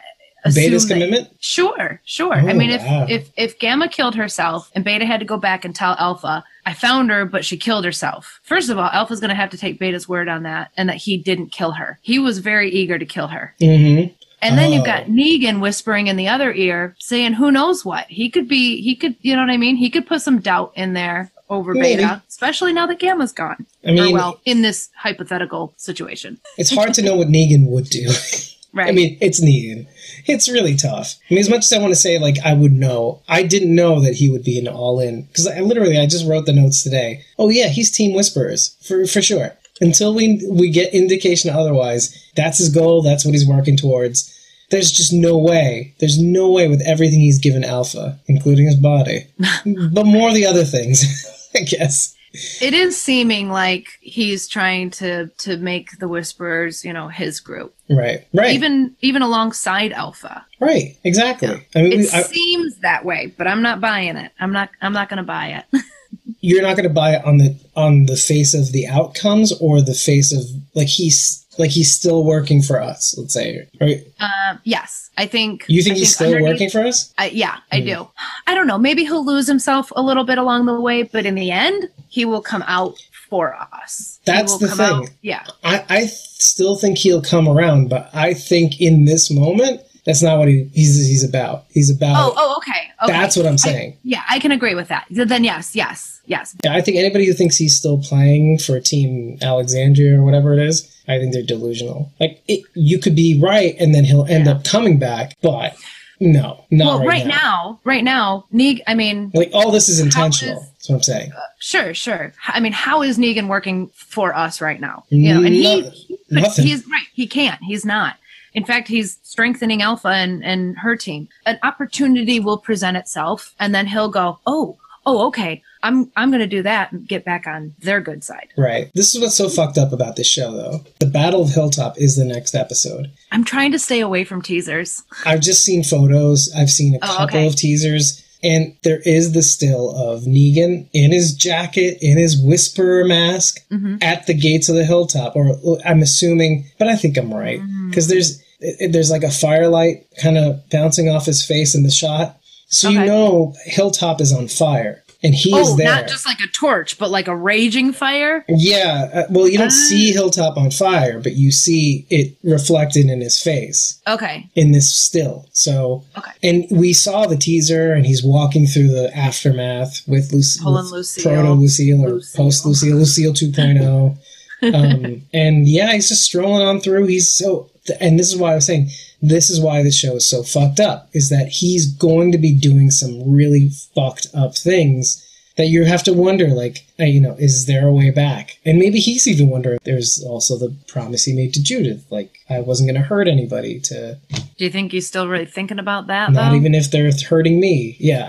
Beta's that- commitment. Sure, sure. I Oh, mean, wow. if if if Gamma killed herself and Beta had to go back and tell Alpha, I found her, but she killed herself. First of all, Alpha's going to have to take Beta's word on that, and that he didn't kill her. He was very eager to kill her. Mm-hmm. And then you've Oh. got Negan whispering in the other ear, saying, "Who knows what? He could be. He could. You know what I mean? He could put some doubt in there over Maybe. Beta, especially now that Gamma's gone. I mean, or well, in this hypothetical situation, it's hard to know what Negan would do. <laughs> right? I mean, it's Negan. It's really tough. I mean, as much as I want to say, like, I would know, I didn't know that he would be an all in. Because I literally, I just wrote the notes today. Oh, yeah, he's Team Whisperers, for, for sure. Until we, we get indication otherwise, that's his goal, that's what he's working towards. There's just no way. There's no way with everything he's given Alpha, including his body. <laughs> but more of the other things, <laughs> I guess. it is seeming like he's trying to to make the Whisperers, you know, his group, Right. Right. even even alongside Alpha. right. Exactly. I mean, It I, seems that way, but I'm not buying it. I'm not. I'm not going to buy it. <laughs> you're not going to buy it on the on the face of the outcomes or the face of like he's like he's still working for us let's say right um, yes, I think. you think I he's still working for us I, yeah, I Hmm. do. I don't know. Maybe he'll lose himself a little bit along the way, but in the end, he will come out for us. That's the thing. out- yeah. i i still think he'll come around but i think in this moment that's not what he, he's he's about he's about Oh, oh, okay. okay. that's what i'm I- saying yeah, I can agree with that. Then yes, yes, yes. Yeah, i think anybody who thinks he's still playing for team alexandria or whatever it is i think they're delusional like it, you could be right and then he'll end Yeah. up coming back but no not well, right, right now. now, right now, Neeg. I mean, like all this is intentional is- that's what i'm saying uh, sure, sure. I mean, how is Negan working for us right now? You know, and he, No- he nothing. he's right. He can't. He's not. In fact, he's strengthening Alpha and, and her team. An opportunity will present itself, and then he'll go, "Oh, oh, okay. I'm I'm going to do that and get back on their good side." Right. This is what's so fucked up about this show, though. The Battle of Hilltop is the next episode. I'm trying to stay away from teasers. I've just seen photos, I've seen a Oh, couple okay. of teasers, and there is the still of Negan in his jacket, in his whisperer mask, hmm at the gates of the hilltop. Or I'm assuming, but I think I'm right. Mm-hmm. Because there's. There's like a firelight kind of bouncing off his face in the shot. So you know Hilltop is on fire. And he Oh, is there. not just like a torch, but like a raging fire. Yeah, uh, well, you don't Ah. see Hilltop on fire, but you see it reflected in his face Okay. in this still. So, Okay. and we saw the teaser, and he's walking through the aftermath with, Luc- with Lucille. proto Lucille or post Lucille, Lucille 2.0. <laughs> um, and yeah, he's just strolling on through. He's so, and this is why I was saying this is why the show is so fucked up is that he's going to be doing some really fucked up things that you have to wonder, like, uh, you know, is there a way back? And maybe he's even wondering. There's also the promise he made to Judith, like, I wasn't going to hurt anybody. To Do you think he's still really thinking about that? not though? even if they're hurting me. Yeah,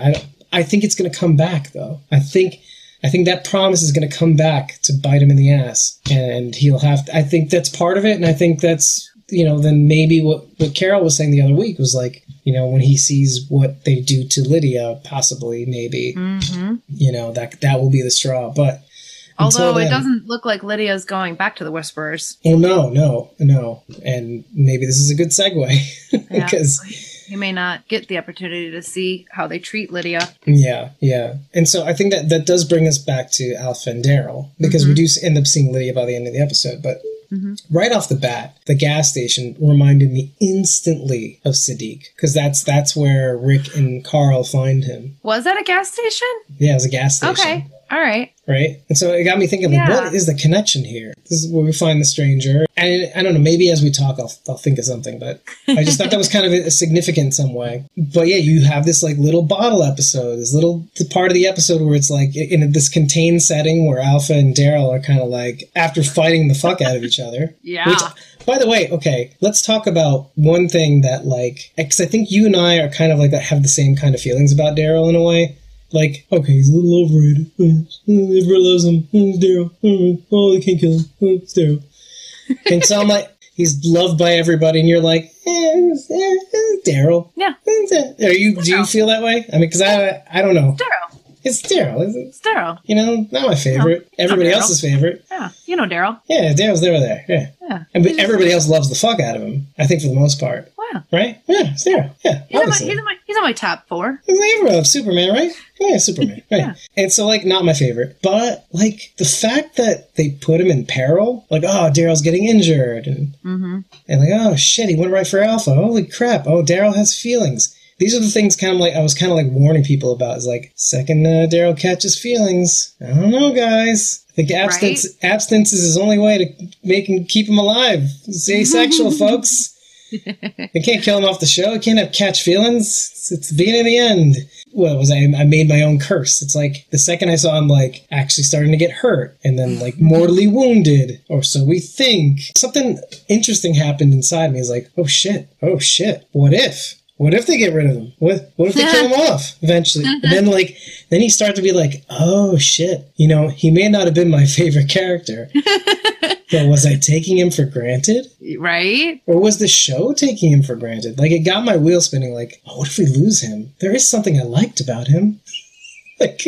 I, I think it's going to come back though. I think. I think that promise is going to come back to bite him in the ass, and he'll have. To, I think that's part of it, and I think that's you know then maybe what what Carol was saying the other week was like you know when he sees what they do to Lydia, possibly maybe hmm you know that that will be the straw. But Although it doesn't look like Lydia's going back to the Whisperers. Well, no, no, no, and maybe this is a good segue <laughs> Yeah. because You may not get the opportunity to see how they treat Lydia. yeah, yeah, and so I think that that does bring us back to Alpha and Daryl because we do end up seeing Lydia by the end of the episode, but. Mhm. Right off the bat, the gas station reminded me instantly of Siddiq because that's that's where Rick and Carl find him. Was that a gas station? Yeah, it was a gas station. Okay. All right. Right? And so it got me thinking, like, what is the connection here? This is where we find the stranger. And I don't know, maybe as we talk, I'll, I'll think of something, but I just thought that was kind of significant in some way. But yeah, you have this like little bottle episode, this little part of the episode where it's like in this contained setting where Alpha and Daryl are kind of like after fighting the fuck out of each other. <laughs> Yeah. Which, by the way, okay, let's talk about one thing that like, because I think you and I are kind of like have the same kind of feelings about Daryl in a way. Like, okay, he's a little overrated. Uh, uh, Everyone loves him. It's Daryl. Oh, they can't kill him. It's Daryl. <laughs> and so I'm like, he's loved by everybody, and you're like, eh, it's, eh, Daryl. Yeah. Eh. Are you? Do you feel that way? I mean, because I, I don't know. Daryl. It's Daryl. It's, It's Daryl. you know, not my favorite. Everybody else's favorite. Yeah. You know Daryl. Yeah, Daryl's there. There. Yeah. Yeah. And but everybody else loves the fuck out of him. I think for the most part, Wow. right? Yeah, it's Daryl. Yeah, He's on, my, he's, on my, he's on my top four. Hero of Superman, right? Yeah, Superman. <laughs> Right. Yeah. And so, like, not my favorite. But, like, the fact that they put him in peril, like, oh, Daryl's getting injured. And, Mm-hmm. and like, oh, shit, he went right for Alpha. Holy crap. Oh, Daryl has feelings. These are the things kind of like I was kind of like warning people about. Is like, second uh, Daryl catches feelings. I don't know, guys. I think abstinence, abstinence is his only way to make him keep him alive. He's asexual, <laughs> folks. <laughs> You can't kill him off the show. You can't have catch feelings. It's, it's the beginning and the end. What was I? I made my own curse. It's like the second I saw him, like actually starting to get hurt, and then like <laughs> mortally wounded, or so we think. Something interesting happened inside me. It's like, oh shit, oh shit. What if? What if they get rid of him? What What if they kill him <laughs> off eventually? And then uh-huh. like, then he started to be like, oh shit. You know, he may not have been my <laughs> favorite character, <laughs> but was I taking him for granted? Right? Or was the show taking him for granted? Like it got my wheel spinning. Like, oh, what if we lose him? There is something I liked about him. Like,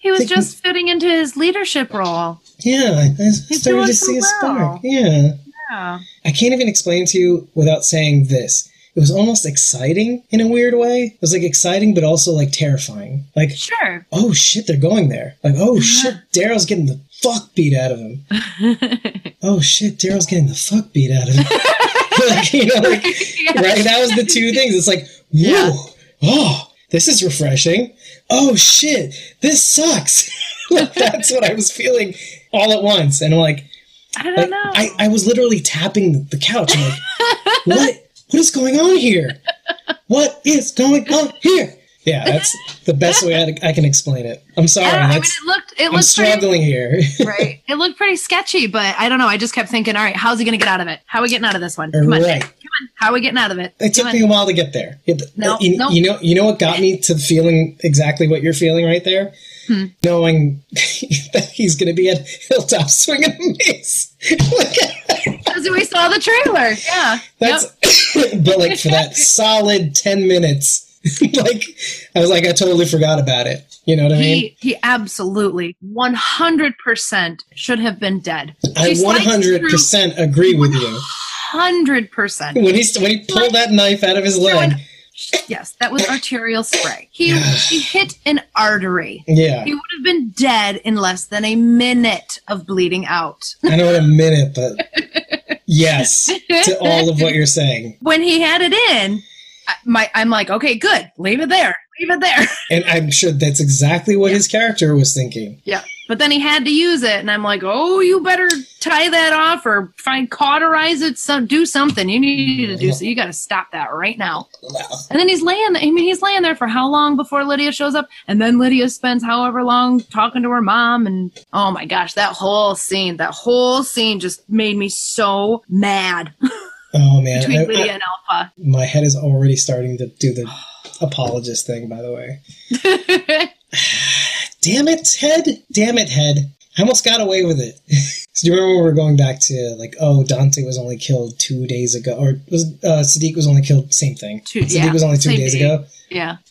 He was just fitting into his leadership role. yeah, I started to so see a well. spark. Yeah, Yeah. I can't even explain to you without saying this. It was almost exciting in a weird way. It was like exciting, but also like terrifying. Like, Sure. oh shit, they're going there. Like, oh <laughs> shit, Daryl's getting the fuck beat out of him. <laughs> oh shit, Daryl's getting the fuck beat out of him. <laughs> like, you know, like, right? That was the two things. It's like, whoa, Yeah. oh, this is refreshing. Oh shit, this sucks. like, that's what I was feeling all at once, and I'm like, I don't like know. I, I was literally tapping the, the couch. I'm like, what? What is going on here? <laughs> What is going on here? Yeah, <laughs> that's the best way I, I can explain it. I'm sorry. I, don't. I mean, it looked it I'm looked pretty struggling here. <laughs> right. It looked pretty sketchy, but I don't know. I just kept thinking, all right, how's he going to get out of it? How are we getting out of this one? Come on, Right. come on. How are we getting out of it? It took Come me on. a while to get there. It, No, you, no. you know, you know what got me to feeling exactly what you're feeling right there, Hmm. knowing that he's going to be at Hilltop swinging a mace. Like, Because we saw the trailer. Yeah. that's, Yep. <coughs> but like for that <laughs> solid ten minutes, <laughs> like I was like, I totally forgot about it. You know what I mean? He he absolutely 100% should have been dead. I She 100 percent agree with you. 100%. When he when he pulled that knife out of his leg, <coughs> Yes, that was arterial spray. He <sighs> he hit an artery. yeah, He would have been dead in less than a minute of bleeding out. I know in a minute, but <laughs> yes to all of what you're saying. <laughs> When he had it in, my I'm like, okay, good, leave it there, leave it there. And I'm sure that's exactly what his character was thinking. Yeah. But then he had to use it, and I'm like, oh, you better tie that off or find cauterize it. Some do something. You need to do so. You got to stop that right now. And then he's laying. I mean, he's laying there for how long before Lydia shows up? And then Lydia spends however long talking to her mom. And oh my gosh, that whole scene, that whole scene just made me so mad <laughs> oh man, between I- I- Lydia and Alpha. my head is already starting to do the apologist thing. By the way, <laughs> damn it, head, damn it, head. I almost got away with it. so <laughs> do you remember when we were going back to like, oh, Dante was only killed two days ago, or was uh, Siddiq was only killed? Same thing. Two- Siddiq yeah, was only two days day. ago. yeah. <sighs>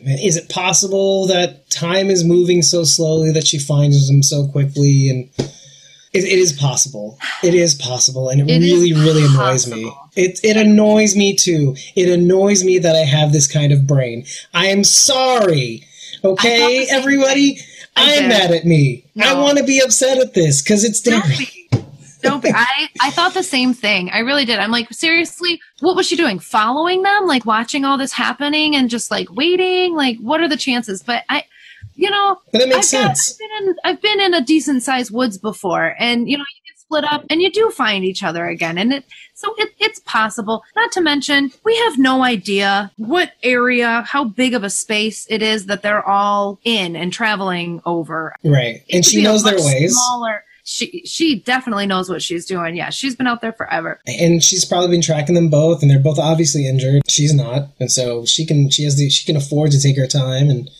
Man, is it possible that time is moving so slowly that she finds him so quickly? And it, it is possible. It is possible, and it, It really, really annoys me. It it annoys me too. It annoys me that I have this kind of brain. I am sorry. I Okay, thought everybody. I I'm did. mad at me. I want to be upset at this because it's Don't be. Don't be. I, I thought the same thing. I really did. I'm like, seriously, what was she doing? Following them? Like watching all this happening and just like waiting? Like, what are the chances? But I you know, But that makes I've got- sense. I've been in I've been in a decent sized woods before, and you know you get split up, and you do find each other again, and it so it, it's possible. Not to mention, we have no idea what area, how big of a space it is that they're all in and traveling over. Right. It And she knows their ways. Smaller. She she definitely knows what she's doing. Yeah, she's been out there forever. and she's probably been tracking them both and they're both obviously injured she's not and so she can she has the she can afford to take her time and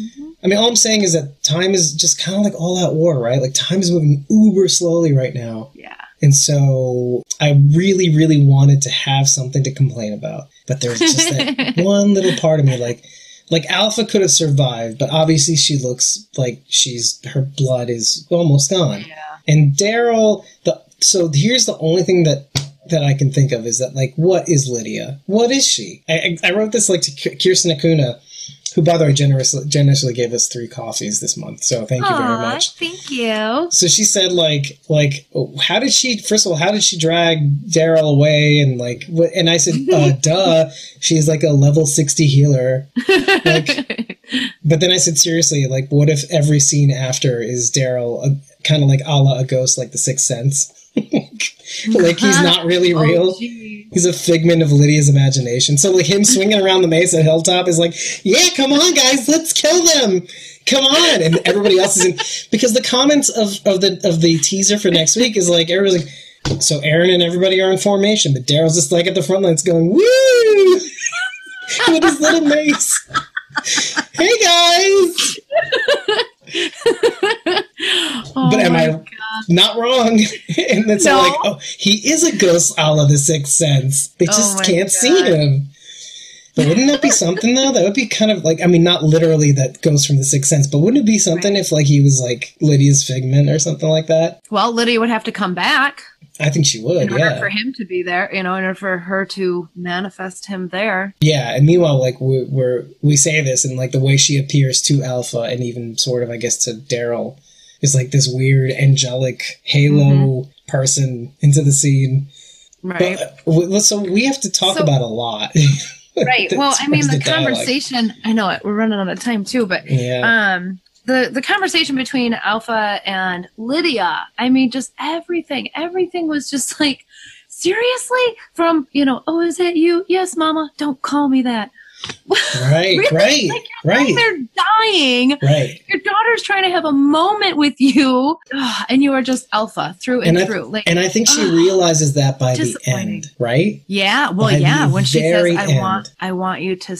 mm-hmm. I mean all i'm saying is that time is just kind of like all out war right like time is moving uber slowly right now Yeah. and so i really really wanted to have something to complain about but there's just that <laughs> one little part of me like like alpha could have survived but obviously she looks like she's her blood is almost gone Yeah. and Daryl, the so here's the only thing that that I can think of is that like, what is Lydia? What is she? I, I I wrote this like to Kirsten Acuna, who by the way generously generously gave us three coffees this month. So thank you very much. Thank you. So she said like like how did she first of all how did she drag Daryl away and like what and I said uh, <laughs> duh she's like a level 60 healer like <laughs> but then I said seriously like what if every scene after is Daryl kind of like a la a ghost like the Sixth Sense <laughs> like he's not really <laughs> oh, real Oh. He's a figment of Lydia's imagination. So like him swinging around the mace at Hilltop is like, yeah, come on, guys, let's kill them. Come on, and everybody else is in <laughs> because the comments of, of the of the teaser for next week is like everybody's like, so Aaron and everybody are in formation, but Daryl's just like at the front lines going woo with his little mace. Hey guys, Oh but am I. not wrong? <laughs> and it's No. like, oh, he is a ghost a of the Sixth Sense. They Oh just my can't see him. But wouldn't that be something though? That would be kind of like I mean, not literally that goes from the Sixth Sense, but wouldn't it be something if like he was like Lydia's figment or something like that? Well, Lydia would have to come back I think she would, in order yeah. for him to be there. You know, in order for her to manifest him there. Yeah, and meanwhile, like we, we're we say this, and like the way she appears to Alpha, and even sort of, I guess, to Daryl, is like this weird angelic halo Mm-hmm. person into the scene. Right. But, uh, so we have to talk So- about a lot. <laughs> right. Well, I mean, the, dialogue. conversation. I know it. We're running out of time too, but Yeah, um, the the conversation between Alpha and Lydia. I mean, just everything. Everything was just like. Seriously? From, you know, oh, is that you? Yes, mama. Don't call me that. Right, Really? right, Like, right, They're dying. right. Your daughter's trying to have a moment with you, <sighs> and you are just alpha through and, And I, through. Like, and I think she <sighs> realizes that by the end, right? yeah, well, by yeah. When she says, "I end. want, I want you to,"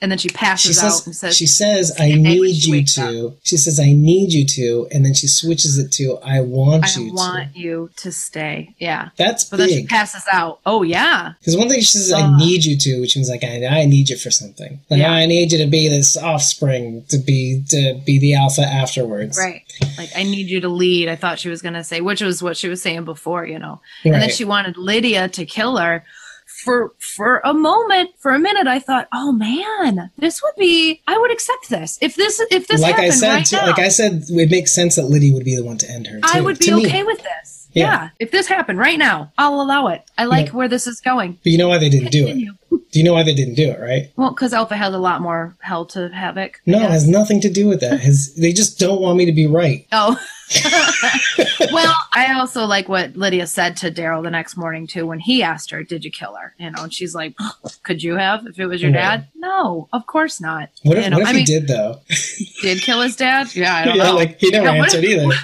and then she She passes out and says, she says, I need you to. She says, I need you to, and then she switches it to, I want you to "I you want to. you to stay." Yeah, That's but then she passes out. Oh yeah, Because one thing she says, I need you to, which means like I, I need you for something. Like Yeah. I need you to be this offspring, to be to be the alpha afterwards. right. Like I need you to lead. I thought she was going to say, which was what she was saying before, you know. And then she wanted Lydia to kill her. For for a moment, for a minute, I thought, oh man, this would be. I would accept this if this if this like I happened said, right too, now. like I said, it makes sense that Lydia would be the one to end her. I would be to me. okay with this. Yeah. Yeah. If this happened right now, I'll allow it. I like where this is going. But you know why they didn't do it? <laughs> Do you know why they didn't do it? Right? Well, because Alpha has a lot more hell to havoc. No, it has nothing to do with that. Has <laughs> they just don't want me to be right? Oh. <laughs> well, I also like what Lydia said to Daryl the next morning too when he asked her, "Did you kill her?" You know, and she's like, "Could you have if it was your dad?" No, of course not. What if, you know, what if I he mean, did though? did kill his dad? Yeah, I don't yeah, know. like he never Yeah, answered if- either.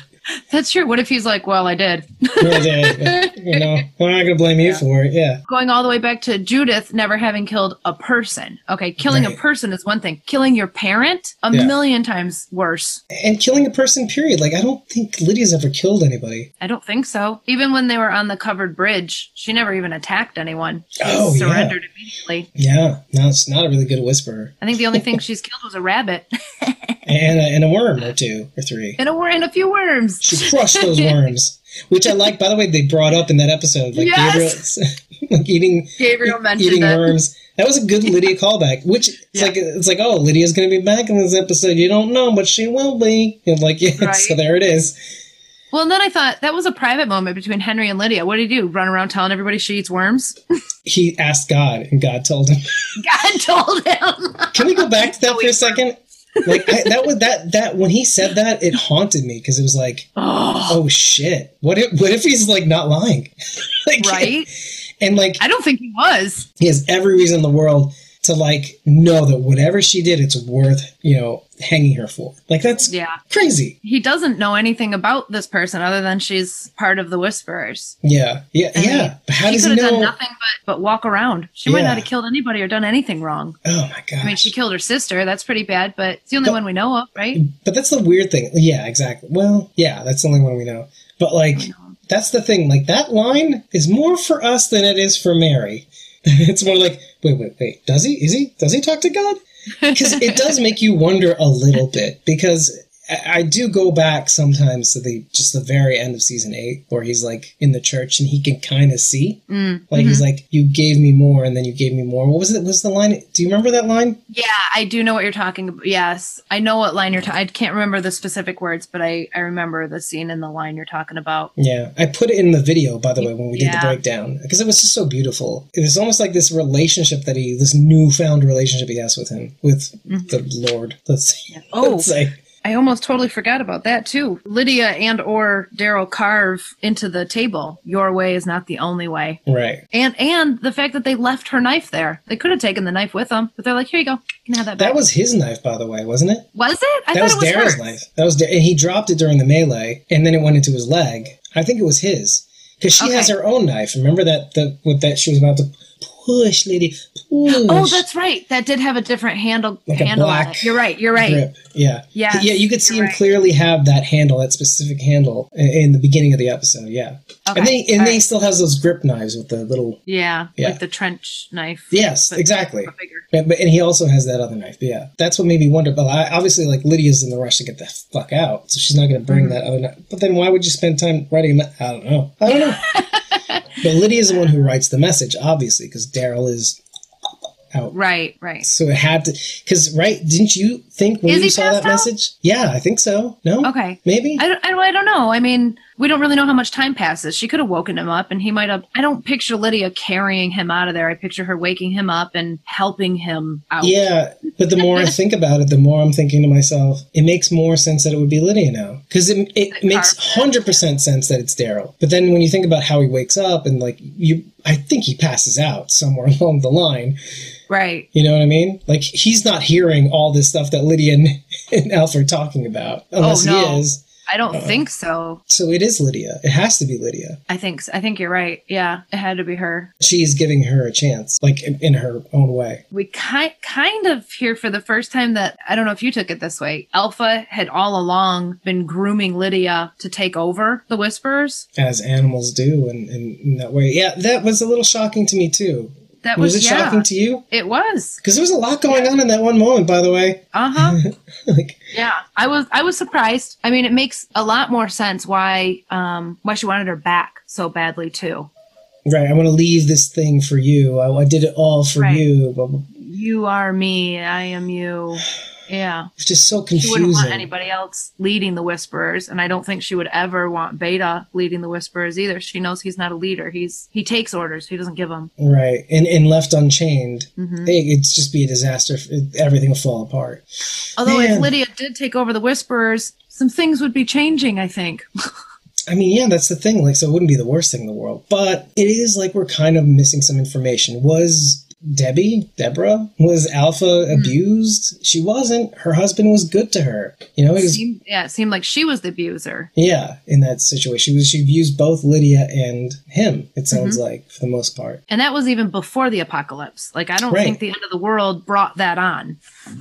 That's true. What if he's like, "Well, I did." <laughs> Yeah, yeah, you know, I'm not gonna blame you Yeah. for it. Yeah, Going all the way back to Judith never having killed a person. Okay, killing Right. a person is one thing. Killing your parent, a Yeah. million times worse. and killing a person. Period. Like I don't think Lydia's ever killed anybody. I don't think so. Even when they were on the covered bridge, she never even attacked anyone. She Oh, yeah. surrendered immediately. Yeah, no, it's not a really good whisperer. I think the only thing she's killed was a rabbit <laughs> And a, and a worm or two or three. and a wor- and a few worms. She crushed those <laughs> worms, which I like. By the way, they brought up in that episode, like Yes! Gabriel, <laughs> like eating Gabriel mentioned eating it. worms. That was a good Lydia <laughs> callback. Which it's Yeah. like it's like oh Lydia's going to be back in this episode. You don't know, but she will be. And like yeah, Right. so there it is. Well, and then I thought that was a private moment between Henry and Lydia. What did he do? Run around telling everybody she eats worms? He asked God, and God told him. God told him. Can we go back to that for a second? Like I, that was that that when he said that, it haunted me because it was like, <gasps> Oh, oh shit, what if what if he's like not lying, <laughs> like right? And like I don't think he was. he has every reason in the world to like know that whatever she did, it's worth you know hanging her for. Like that's Yeah. crazy. He doesn't know anything about this person other than she's part of the Whisperers. Yeah, yeah, mean, yeah. But how she does could he have know? done nothing but, but walk around. She might not have killed anybody or done anything wrong. Oh my gosh. I mean, she killed her sister. That's pretty bad, but it's the only But- one we know of, right? But that's the weird thing. Yeah, exactly. Well, yeah, that's the only one we know. But like, that's the thing. Like that line is more for us than it is for Mary. <laughs> it's more like, wait, wait, wait. Does he? Is he? Does he talk to God? Because it does make you wonder a little bit. Because I, do go back sometimes to the just the very end of season eight, where he's like in the church and he can kind of see. Mm, Like mhm. he's like, "You gave me more, and then you gave me more." What was it? Was the line? Do you remember that line? Yeah, I do know what you're talking about. Yes, I know what line you're. Ta- I can't remember the specific words, but I I remember the scene and the line you're talking about. Yeah, I put it in the video by the way when we did the breakdown because it was just so beautiful. It was almost like this relationship that he, this newfound relationship he has with him, with the Lord. Let's. Mm-hmm. Oh. <laughs> Let's say. I almost totally forgot about that too. Lydia and or Daryl carve into the table. Your way is not the only way. right. And and the fact that they left her knife there. They could have taken the knife with them, but they're like, here you go. You can have that back. That was his knife, by the way, wasn't it? Was it? I that was it was Daryl's hers. knife. That was, and he dropped it during the melee, and then it went into his leg. I think it was his because she has her own knife. Remember that the with that she was about to push, lady, push. Oh, that's right. That did have a different handle Like a handle on black. You're right. You're right. grip. Yeah. Yes, Yeah, you could see him right. clearly have that handle, that specific handle, in the beginning of the episode. Yeah. Okay. And they and all then he right. still has those grip knives with the little. Yeah, Yeah. like the trench knife. Yes, exactly. But, but and he also has that other knife. But yeah, that's what made me wonder. But I, obviously, like Lydia's in the rush to get the fuck out, so she's not going to bring Mhm. that other knife. But then why would you spend time writing? A I don't know. I don't know. <laughs> but Lydia's the one who writes the message, obviously, because Daryl is out. Right, right. So it had to, because right? Didn't you think when Is you saw that out? message? Yeah, I think so. No, Okay. maybe. I don't, I, don't, I don't know. I mean, we don't really know how much time passes. She could have woken him up and he might have. I don't picture Lydia carrying him out of there. I picture her waking him up and helping him out. Yeah, but the more I <laughs> think about it, the more I'm thinking to myself, it makes more sense that it would be Lydia now. Because it, it makes 100% sense that it's Daryl. But then when you think about how he wakes up and like, you, I think he passes out somewhere <laughs> along the line. Right. You know what I mean? Like, he's not hearing all this stuff that Lydia and, <laughs> and Alf are talking about. Unless Oh, no. he is. I don't Uh-uh. think so. So it is Lydia. It has to be Lydia. I think I think you're right. Yeah, it had to be her. She's giving her a chance, like in, in her own way. We kind kind of hear for the first time that I don't know if you took it this way. Alpha had all along been grooming Lydia to take over the Whispers. As animals do, and, and in that way. Yeah, that was a little shocking to me, too. That was, was, it yeah, shocking to you? it was. Because there was a lot going on in that one moment, by the way. Uh huh. <laughs> like, yeah, I was I was surprised. I mean, it makes a lot more sense why um why she wanted her back so badly too. right, I want to leave this thing for you. I, I did it all for Right. you. But You are me. I am you. <sighs> Yeah. it's just so confusing. She wouldn't want anybody else leading the Whisperers, and I don't think she would ever want Beta leading the Whisperers either. She knows he's not a leader. He's he takes orders. He doesn't give them. Right, and and left unchained, hmm it, it'd just be a disaster. Everything will fall apart. Although Man. if Lydia did take over the Whisperers, some things would be changing. I think. <laughs> I mean, yeah, that's the thing. Like, so it wouldn't be the worst thing in the world, but it is like we're kind of missing some information. Was Debbie, Deborah, was Alpha Hmm. abused? She wasn't. Her husband was good to her. You know, he was Seemed, yeah, it seemed like she was the abuser. Yeah, in that situation, she was she views both Lydia and him. It sounds Mm-hmm. like for the most part. And that was even before the apocalypse. Like I don't Right. think the end of the world brought that on.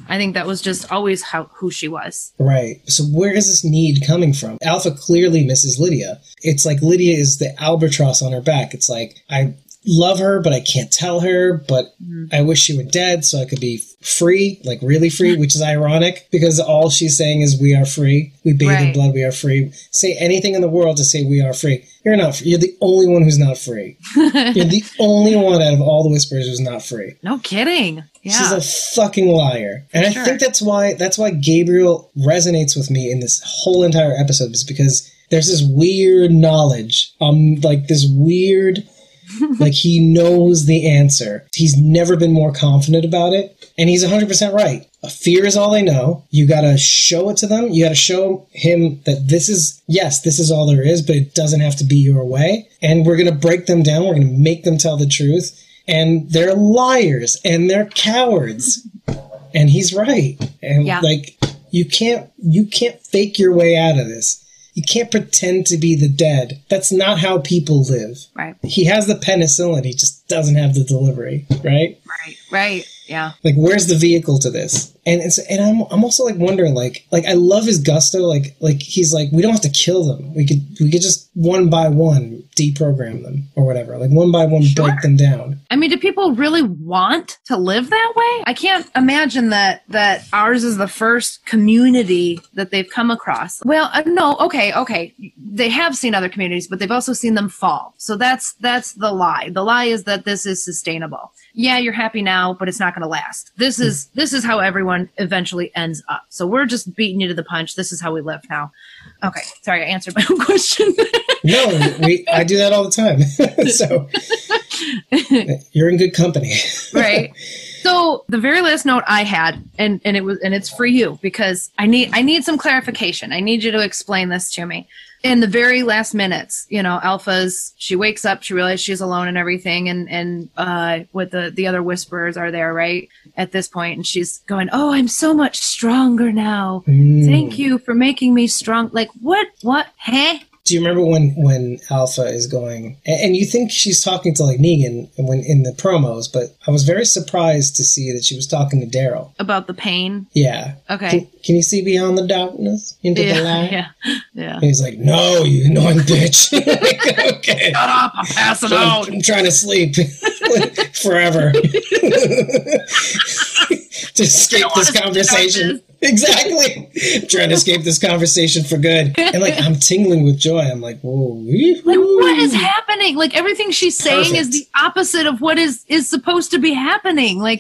I think that was just always how who she was. Right. So where is this need coming from? Alpha clearly misses Lydia. It's like Lydia is the albatross on her back. It's like I love her, but I can't tell her. But I wish she were dead so I could be free, like really free, which is ironic because all she's saying is we are free. We bathe in blood. We are free. Say anything in the world to say we are free. You're not. Free. You're the only one who's not free. <laughs> You're the only one out of all the whisperers who's not free. No kidding. Yeah. She's a fucking liar. And I think that's why that's why Gabriel resonates with me in this whole entire episode is because there's this weird knowledge. Um like this weird <laughs> like he knows the answer. He's never been more confident about it and he's 100% right. A fear is all they know. You got to show it to them. You got to show him that this is, yes, this is all there is, but it doesn't have to be your way. And we're going to break them down. We're going to make them tell the truth. And they're liars and they're cowards. And he's right. And Yeah. like, you can't, you can't fake your way out of this. You can't pretend to be the dead. That's not how people live. Right. He has the penicillin, he just doesn't have the delivery, right? Right. Right. Yeah. Like, where's the vehicle to this? And it's and I'm I'm also like wondering, like, like I love his gusto. Like, like he's like, we don't have to kill them. We could we could just one by one deprogram them or whatever. Like one by one Sure. break them down. I mean, do people really want to live that way? I can't imagine that that ours is the first community that they've come across. Well, uh, no, okay, okay. They have seen other communities, but they've also seen them fall. So that's that's the lie. The lie is that this is sustainable. Yeah, you're happy now, but it's not going to last. This is this is how everyone eventually ends up. So we're just beating you to the punch. This is how we live now. Okay, sorry, I answered my <laughs> own question. No, we I do that all the time. <laughs> so <laughs> you're in good company. right so the very last note i had and and it was and it's for you because i need i need some clarification i need you to explain this to me in the very last minutes you know alpha's she wakes up she realizes she's alone and everything and and uh with the the other whisperers are there right at this point and she's going oh i'm so much stronger now Mm. thank you for making me strong like what what huh Do you remember when when Alpha is going, and, and you think she's talking to like Negan when in the promos, but I was very surprised to see that she was talking to Daryl. about the pain Yeah. okay Can, can you see beyond the darkness into the light? <laughs> yeah yeah And he's like, "No, you annoying bitch." <laughs> Like, okay. shut up i'm passing out I'm, I'm trying to sleep <laughs> forever to escape this conversation. Exactly. Trying to escape this conversation for good. And like I'm tingling with joy. I'm like, whoa. like what is happening like everything she's saying is the opposite of what is is supposed to be happening like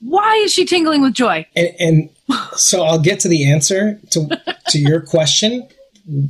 why is she tingling with joy and, and so I'll get to the answer to to your question,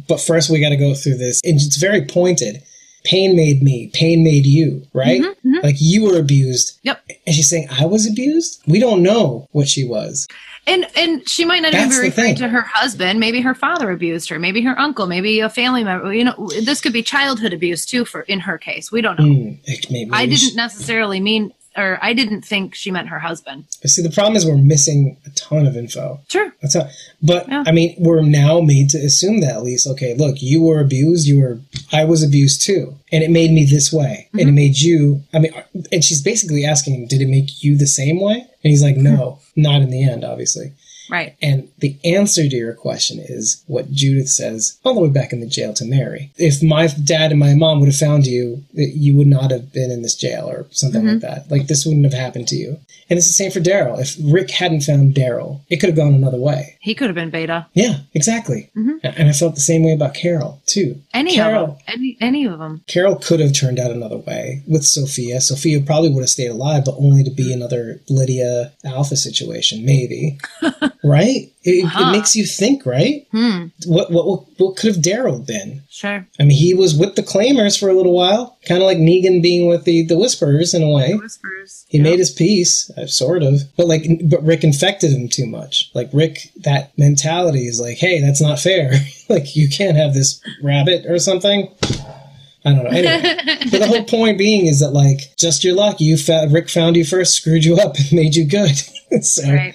but first we got to go through this, and it's very pointed. Pain made me. Pain made you. Right? Like you were abused. Mm-hmm, Yep. And she's saying I was abused. We don't know what she was. And and she might not That's even be referring to her husband. Maybe her father abused her. Maybe her uncle. Maybe a family member. You know this could be childhood abuse too for in her case. We don't know. Hmm. It- maybe i didn't necessarily mean or i didn't think she meant her husband See, the problem is we're missing a ton of info. sure That's not, but Yeah. I mean, we're now made to assume that at least. Okay, look, you were abused. You were, I was abused too, and it made me this way, and it mm-hmm. made you. I mean, and she's basically asking did it make you the same way? And he's like, no, hmm. not in the end, obviously. Right And the answer to your question is what Judith says all the way back in the jail to Mary. If my dad and my mom would have found you, you would not have been in this jail or something like mm-hmm. that. Like this wouldn't have happened to you. And it's the same for Daryl. If Rick hadn't found Daryl, it could have gone another way. he could have been beta Yeah, exactly. Mm-hmm. And I felt the same way about Carol too. any Carol, of them any any of them Carol could have turned out another way with Sophia. Sophia probably would have stayed alive, but only to be another Lydia Alpha situation, maybe. <laughs> right? It, Huh. it makes you think, right? hmm What what what, what could have Daryl been? sure I mean, he was with the Claimers for a little while, kind of like Negan being with the the Whisperers in a way. whispers He made his peace, uh, sort of, but like, but Rick infected him too much. Like Rick, that mentality is like, hey, that's not fair. <laughs> like you can't have this rabbit or something. I don't know. Anyway, <laughs> but the whole point being is that like, just your luck. You found Rick found you first, screwed you up, <laughs> and made you good. so, right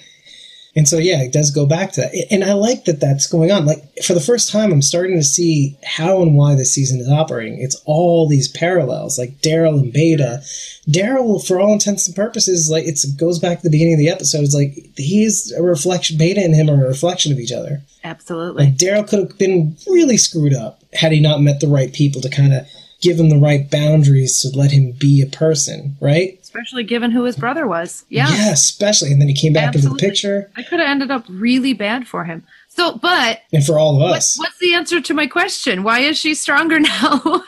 and so yeah, it does go back to that. And I like that that's going on. Like for the first time, I'm starting to see how and why this season is operating. It's all these parallels, like Daryl and Beta. Daryl, for all intents and purposes, like it's, it goes back to the beginning of the episode. It's like he's a reflection. Beta and him are a reflection of each other. absolutely Like Daryl could have been really screwed up had he not met the right people to kind of give him the right boundaries to let him be a person, right? especially given who his brother was yeah Yeah, especially. And then he came back into the picture. I could have ended up really bad for him. So, but and for all of what, us. what's the answer to my question? Why is she stronger <laughs> now?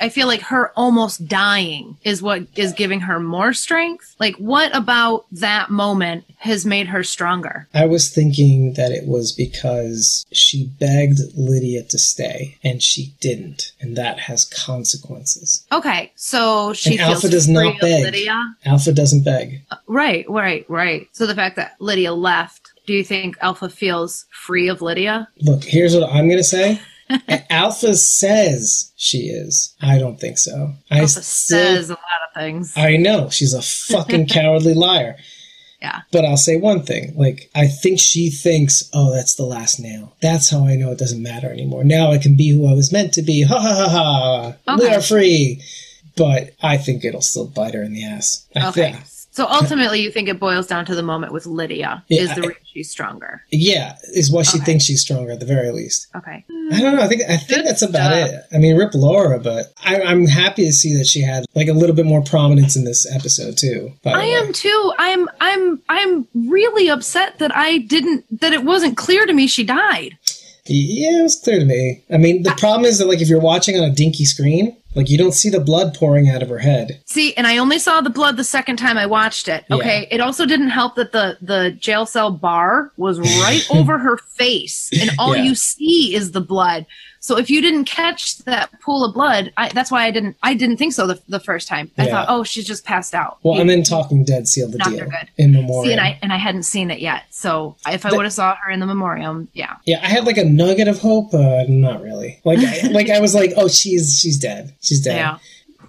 I feel like her almost dying is what is giving her more strength. Like, what about that moment has made her stronger? I was thinking that it was because she begged Lydia to stay and she didn't, and that has consequences. Okay, so she Alpha does not beg. Lydia. Alpha doesn't beg. Uh, right, right, right. So the fact that Lydia left, do you think Alpha feels free of Lydia? Look, here's what I'm going to say. <laughs> Alpha says she is. I don't think so. I Alpha still- says a lot of things. I know she's a fucking <laughs> cowardly liar. Yeah. But I'll say one thing. Like, I think she thinks, oh, that's the last nail. That's how I know it doesn't matter anymore. Now I can be who I was meant to be. Ha ha ha ha. We are free. But I think it'll still bite her in the ass. I Okay. thi- So ultimately, you think it boils down to the moment with Lydia Yeah, is the I- reason she's stronger. yeah, is why she Okay. thinks she's stronger at the very least. Okay. I don't know. I think I think Good that's about stuff. it. I mean, rip Laura, but I, I'm happy to see that she had like a little bit more prominence in this episode too. I way. am too. I'm I'm I'm really upset that I didn't that it wasn't clear to me she died. Yeah, it was clear to me. I mean, the problem is that like if you're watching on a dinky screen, like you don't see the blood pouring out of her head. See, and I only saw the blood the second time I watched it. Okay. It also didn't help that the the jail cell bar was right <laughs> over her face and all Yeah. you see is the blood. So if you didn't catch that pool of blood, I, that's why I didn't I didn't think so the, the first time. I Yeah. thought, "Oh, she's just passed out." Well, and then Talking Dead sealed the Knocked deal good. in memoriam. See, and I and I hadn't seen it yet. So if I would have saw her in the memoriam, yeah. yeah, I had like a nugget of hope, but not really. Like, I, <laughs> like I was like, oh, she's she's dead, she's dead. Yeah.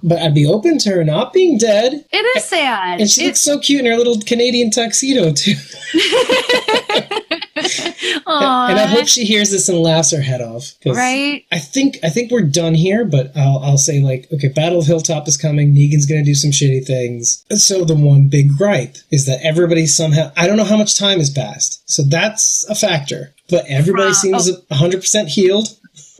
But I'd be open to her not being dead. It is sad. And she It- looks so cute in her little Canadian tuxedo too. <laughs> <laughs> <laughs> And I hope she hears this and laughs her head off. right? I think I think we're done here, but I'll I'll say like, okay, Battle of Hilltop is coming. Negan's gonna do some shitty things. So the one big gripe is that everybody somehow I don't know how much time has passed, so that's a factor. But everybody From- seems oh. hundred percent healed.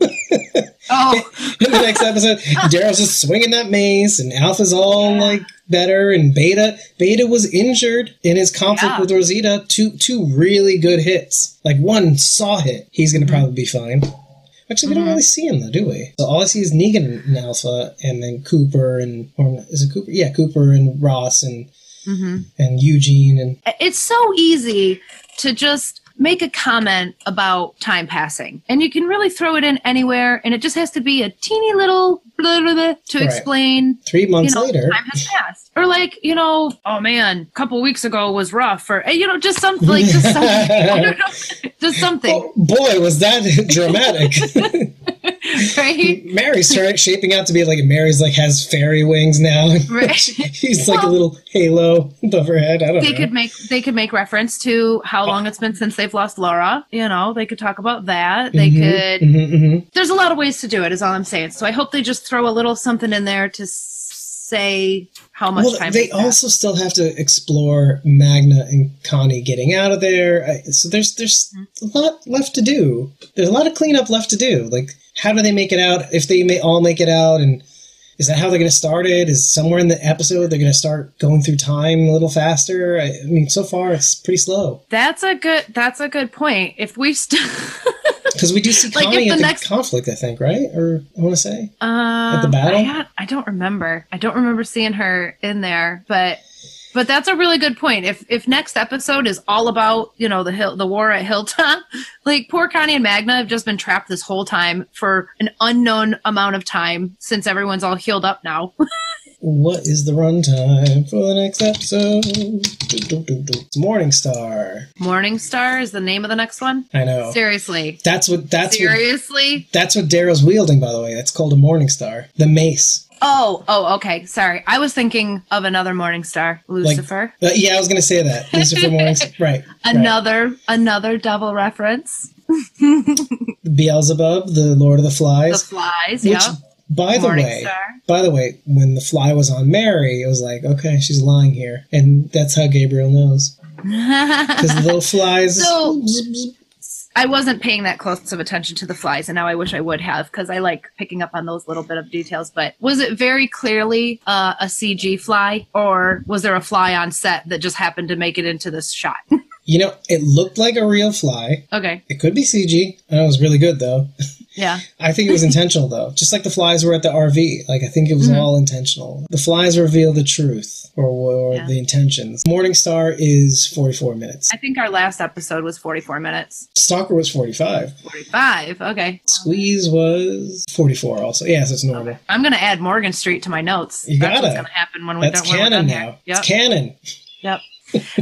<laughs> Oh, <laughs> In the next episode, Daryl's just swinging that mace, and Alpha's all like better, and Beta Beta was injured in his conflict Yeah. with Rosita. Two two really good hits, like one saw hit. He's Mm-hmm. gonna probably be fine. Actually, we don't really see him though, do we? So all I see is Negan and Alpha, and then Cooper and or is it Cooper? Yeah, Cooper and Ross and Mm-hmm. and Eugene and it's so easy to just make a comment about time passing and you can really throw it in anywhere and it just has to be a teeny little blah, blah, blah to Right. explain three months you know later. time has passed or like you know oh man a couple weeks ago was rough or you know just something like just something <laughs> I don't know, just something Oh, <laughs> boy, was that <laughs> dramatic! <laughs> right Mary's starting shaping out to be like Mary's like has fairy wings now. <laughs> Right. He's like a little halo above her head. I don't know. they know. could make they could make reference to how long it's been since they've lost Laura. You know, they could talk about that. They Mhm, could mhm, mhm. there's a lot of ways to do it is all i'm saying so i hope they just throw a little something in there to say how much Well, time they also still have to explore Magna and Connie getting out of there. So there's there's Mm-hmm. a lot left to do. There's a lot of cleanup left to do. Like, how do they make it out? If they may all make it out, and is that how they're going to start it? Is somewhere in the episode they're going to start going through time a little faster? I, I mean, so far it's pretty slow that's a good that's a good point if we st- <laughs> because we do see Like, if the at the next- conflict. I think right, or I want to say. um, the battle? I, had- I don't remember i don't remember seeing her in there but but that's a really good point. If if next episode is all about you know the hill the war at hilltop <laughs> like poor connie and magna have just been trapped this whole time for an unknown amount of time since everyone's all healed up now <laughs> What is the runtime for the next episode? Do, do, do, do. It's Morning Star. morning star is the name of the next one I know. seriously That's what. That's what. seriously That's what Daryl's wielding, by the way. That's called a Morning Star. The mace. Oh, oh, okay. Sorry. I was thinking of another morning star, Lucifer. Uh, yeah, I was gonna say that. Lucifer <laughs> Morning Star. Right. right. another another double reference. <laughs> Beelzebub, the Lord of the Flies. The Flies. flies, which, yeah. By the Morning way, star. by the way, when the fly was on Mary, it was like, okay, she's lying here, and that's how Gabriel knows <laughs> because the little flies. So- I wasn't paying that close of attention to the flies, and now I wish I would have because I like picking up on those little bit of details. But was it very clearly uh, a CG fly, or was there a fly on set that just happened to make it into this shot? You know, it looked like a real fly. Okay. It could be CG. I know it was really good though. <laughs> Yeah. I think it was intentional though, just like the flies were at the RV. Like I think it was Mhm. all intentional. The flies reveal the truth or, or Yeah. the intentions. Morning Star is 44 minutes. I think our last episode was 44 minutes. Stalker was 45. 45. Okay. Squeeze was 44 also. Yes, it's normal. I'm going to add Morgan Street to my notes. You That's gotta. what's going to happen when we That's don't canon done now. here. Yep. It's canon. Yep.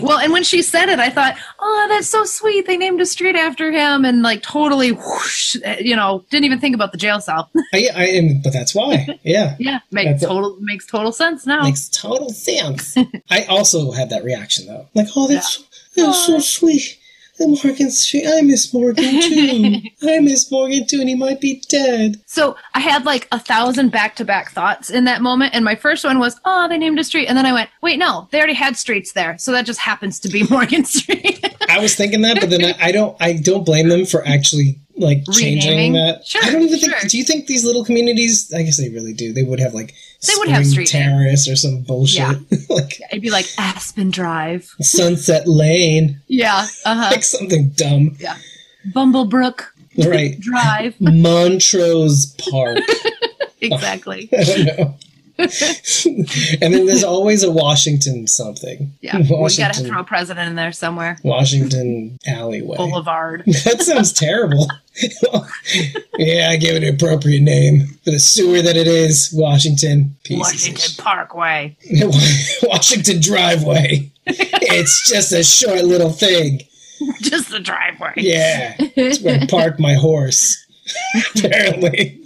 Well, and when she said it, I thought, oh, that's so sweet. They named a street after him and like totally, whoosh, you know, didn't even think about the jail cell. <laughs> I, I am, but that's why. Yeah. <laughs> yeah. Makes total, makes total sense now. Makes total sense. <laughs> I also had that reaction though. Like, oh, that's, that's so oh. sweet. And Morgan Street. I miss Morgan <laughs> too. I miss Morgan too, and he might be dead. So I had like a thousand back to back thoughts in that moment. And my first one was, oh, they named a street. And then I went, wait, no, they already had streets there. So that just happens to be <laughs> Morgan Street. I was thinking that, but then I, I don't. I don't blame them for actually like changing Renaming? that. Sure, I don't even think. sure. Do you think these little communities? I guess they really do. They would have like They would have street. Terrace or some bullshit Yeah. <laughs> like It'd be like Aspen Drive. Sunset Lane, Yeah. Uh huh. like something dumb, Yeah, Bumblebrook right? Drive. Montrose Park. <laughs> exactly. <laughs> I don't know. <laughs> and then there's always a Washington something. Yeah. We got to throw a president in there somewhere. Washington alleyway. Boulevard. <laughs> That sounds terrible. <laughs> yeah, I gave it an appropriate name for the sewer that it is. Washington. Pieces Washington Parkway. Washington driveway. it's just a short little thing. Just the driveway. Yeah, it's where I park my horse. Apparently.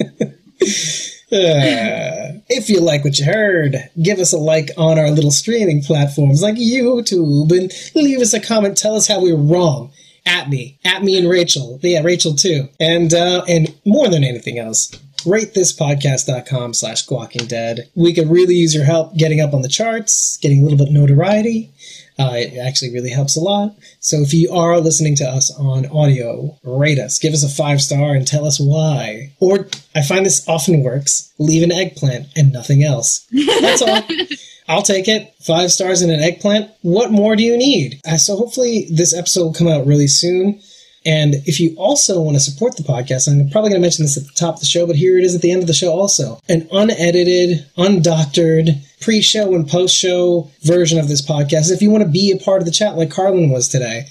Uh, if you like what you heard, give us a like on our little streaming platforms like YouTube and leave us a comment. Tell us how we were wrong. At me, at me and Rachel. Yeah, Rachel too. And uh, and more than anything else, rate this podcast.com slash squawking dead. We could really use your help getting up on the charts, getting a little bit notoriety. Uh, it actually really helps a lot. So if you are listening to us on audio, rate us, give us a five star, and tell us why. Or I find this often works: leave an eggplant and nothing else. That's all. <laughs> I'll take it. Five stars and an eggplant. What more do you need? Uh, so hopefully this episode will come out really soon. And if you also want to support the podcast, I'm probably going to mention this at the top of the show, but here it is at the end of the show also. An unedited, undoctored, pre show and post show version of this podcast. If you want to be a part of the chat like Carlin was today,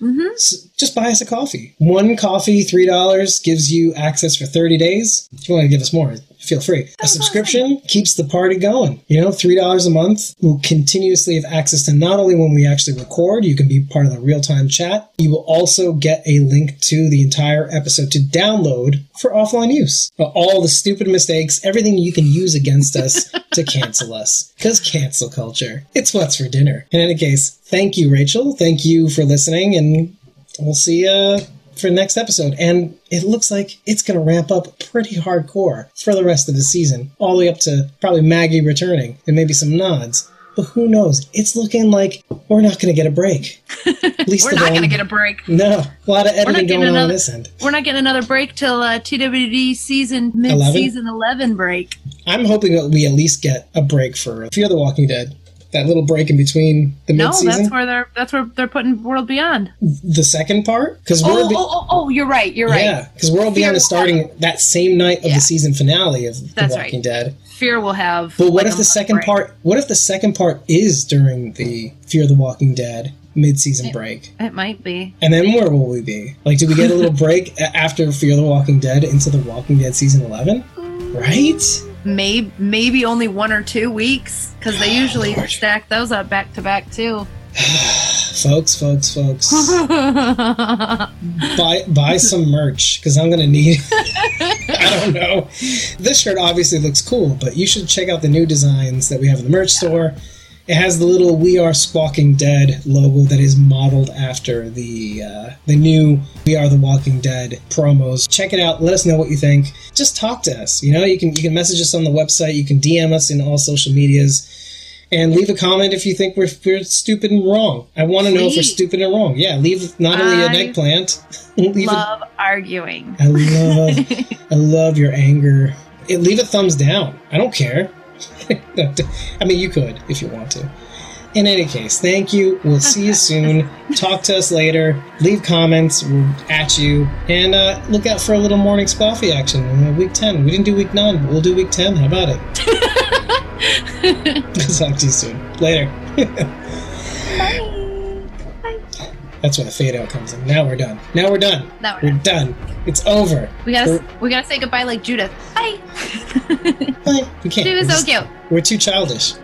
Mm-hmm. Just buy us a coffee. One coffee, $3 gives you access for 30 days. If you want to give us more, feel free. A subscription keeps the party going. You know, $3 a month will continuously have access to not only when we actually record, you can be part of the real time chat, you will also get a link to the entire episode to download for offline use. All the stupid mistakes, everything you can use against us <laughs> to cancel us. Because cancel culture. It's what's for dinner. In any case, thank you, Rachel. Thank you for listening, and we'll see you for the next episode. And it looks like it's going to ramp up pretty hardcore for the rest of the season, all the way up to probably Maggie returning and maybe some nods. But who knows? It's looking like we're not going to get a break. At <laughs> least We're not going to get a break. no, a lot of editing going on on this end. We're not getting another break till uh, TWD season mid season 11 break. I'm hoping that we at least get a break for Fear the Walking Dead. That little break in between the No, mid-season, No, that's where they're that's where they're putting World Beyond. the second part, because Oh, World, Be- oh, oh, oh, you're right. You're right. yeah, because World Fear Beyond is starting that same night of Yeah. the season finale of The Walking right. Dead. Fear will have. But what like, if the second break. part? What if the second part is during the Fear the Walking Dead mid-season break? It might be. And then where will we be? Like, do we get a little <laughs> break after Fear the Walking Dead into The Walking Dead season eleven? Mm. Right? Maybe maybe only one or two weeks because they usually stack those up back to back too. <sighs> folks, folks, folks. <laughs> buy buy some merch because I'm gonna need. <laughs> I don't know. This shirt obviously looks cool, but you should check out the new designs that we have in the merch store. It has the little "We Are Squawking Dead" logo that is modeled after the uh, the new "We Are the Walking Dead" promos. Check it out. Let us know what you think. Just talk to us. You know, you can you can message us on the website. You can DM us in all social medias. And leave a comment if you think we're, we're stupid and wrong. I want to know if we're stupid and wrong. Yeah, leave not only an eggplant. <laughs> leave a, Love arguing. I love, <laughs> I love your anger. Leave a thumbs down. I don't care. <laughs> I mean, you could if you want to. In any case, thank you. We'll see you <laughs> soon. Talk to us later. Leave comments. We're at you. And uh, look out for a little morning coffee action week 10. We didn't do week 9, but we'll do week 10. How about it? <laughs> Talk to you soon. Later. That's where the fade out comes in. Now we're done. Now we're done. Now we're We're done. It's over. We gotta We're- we gotta say goodbye like Judith. Bye. Bye. We can't. she was We're so just- cute. We're too childish.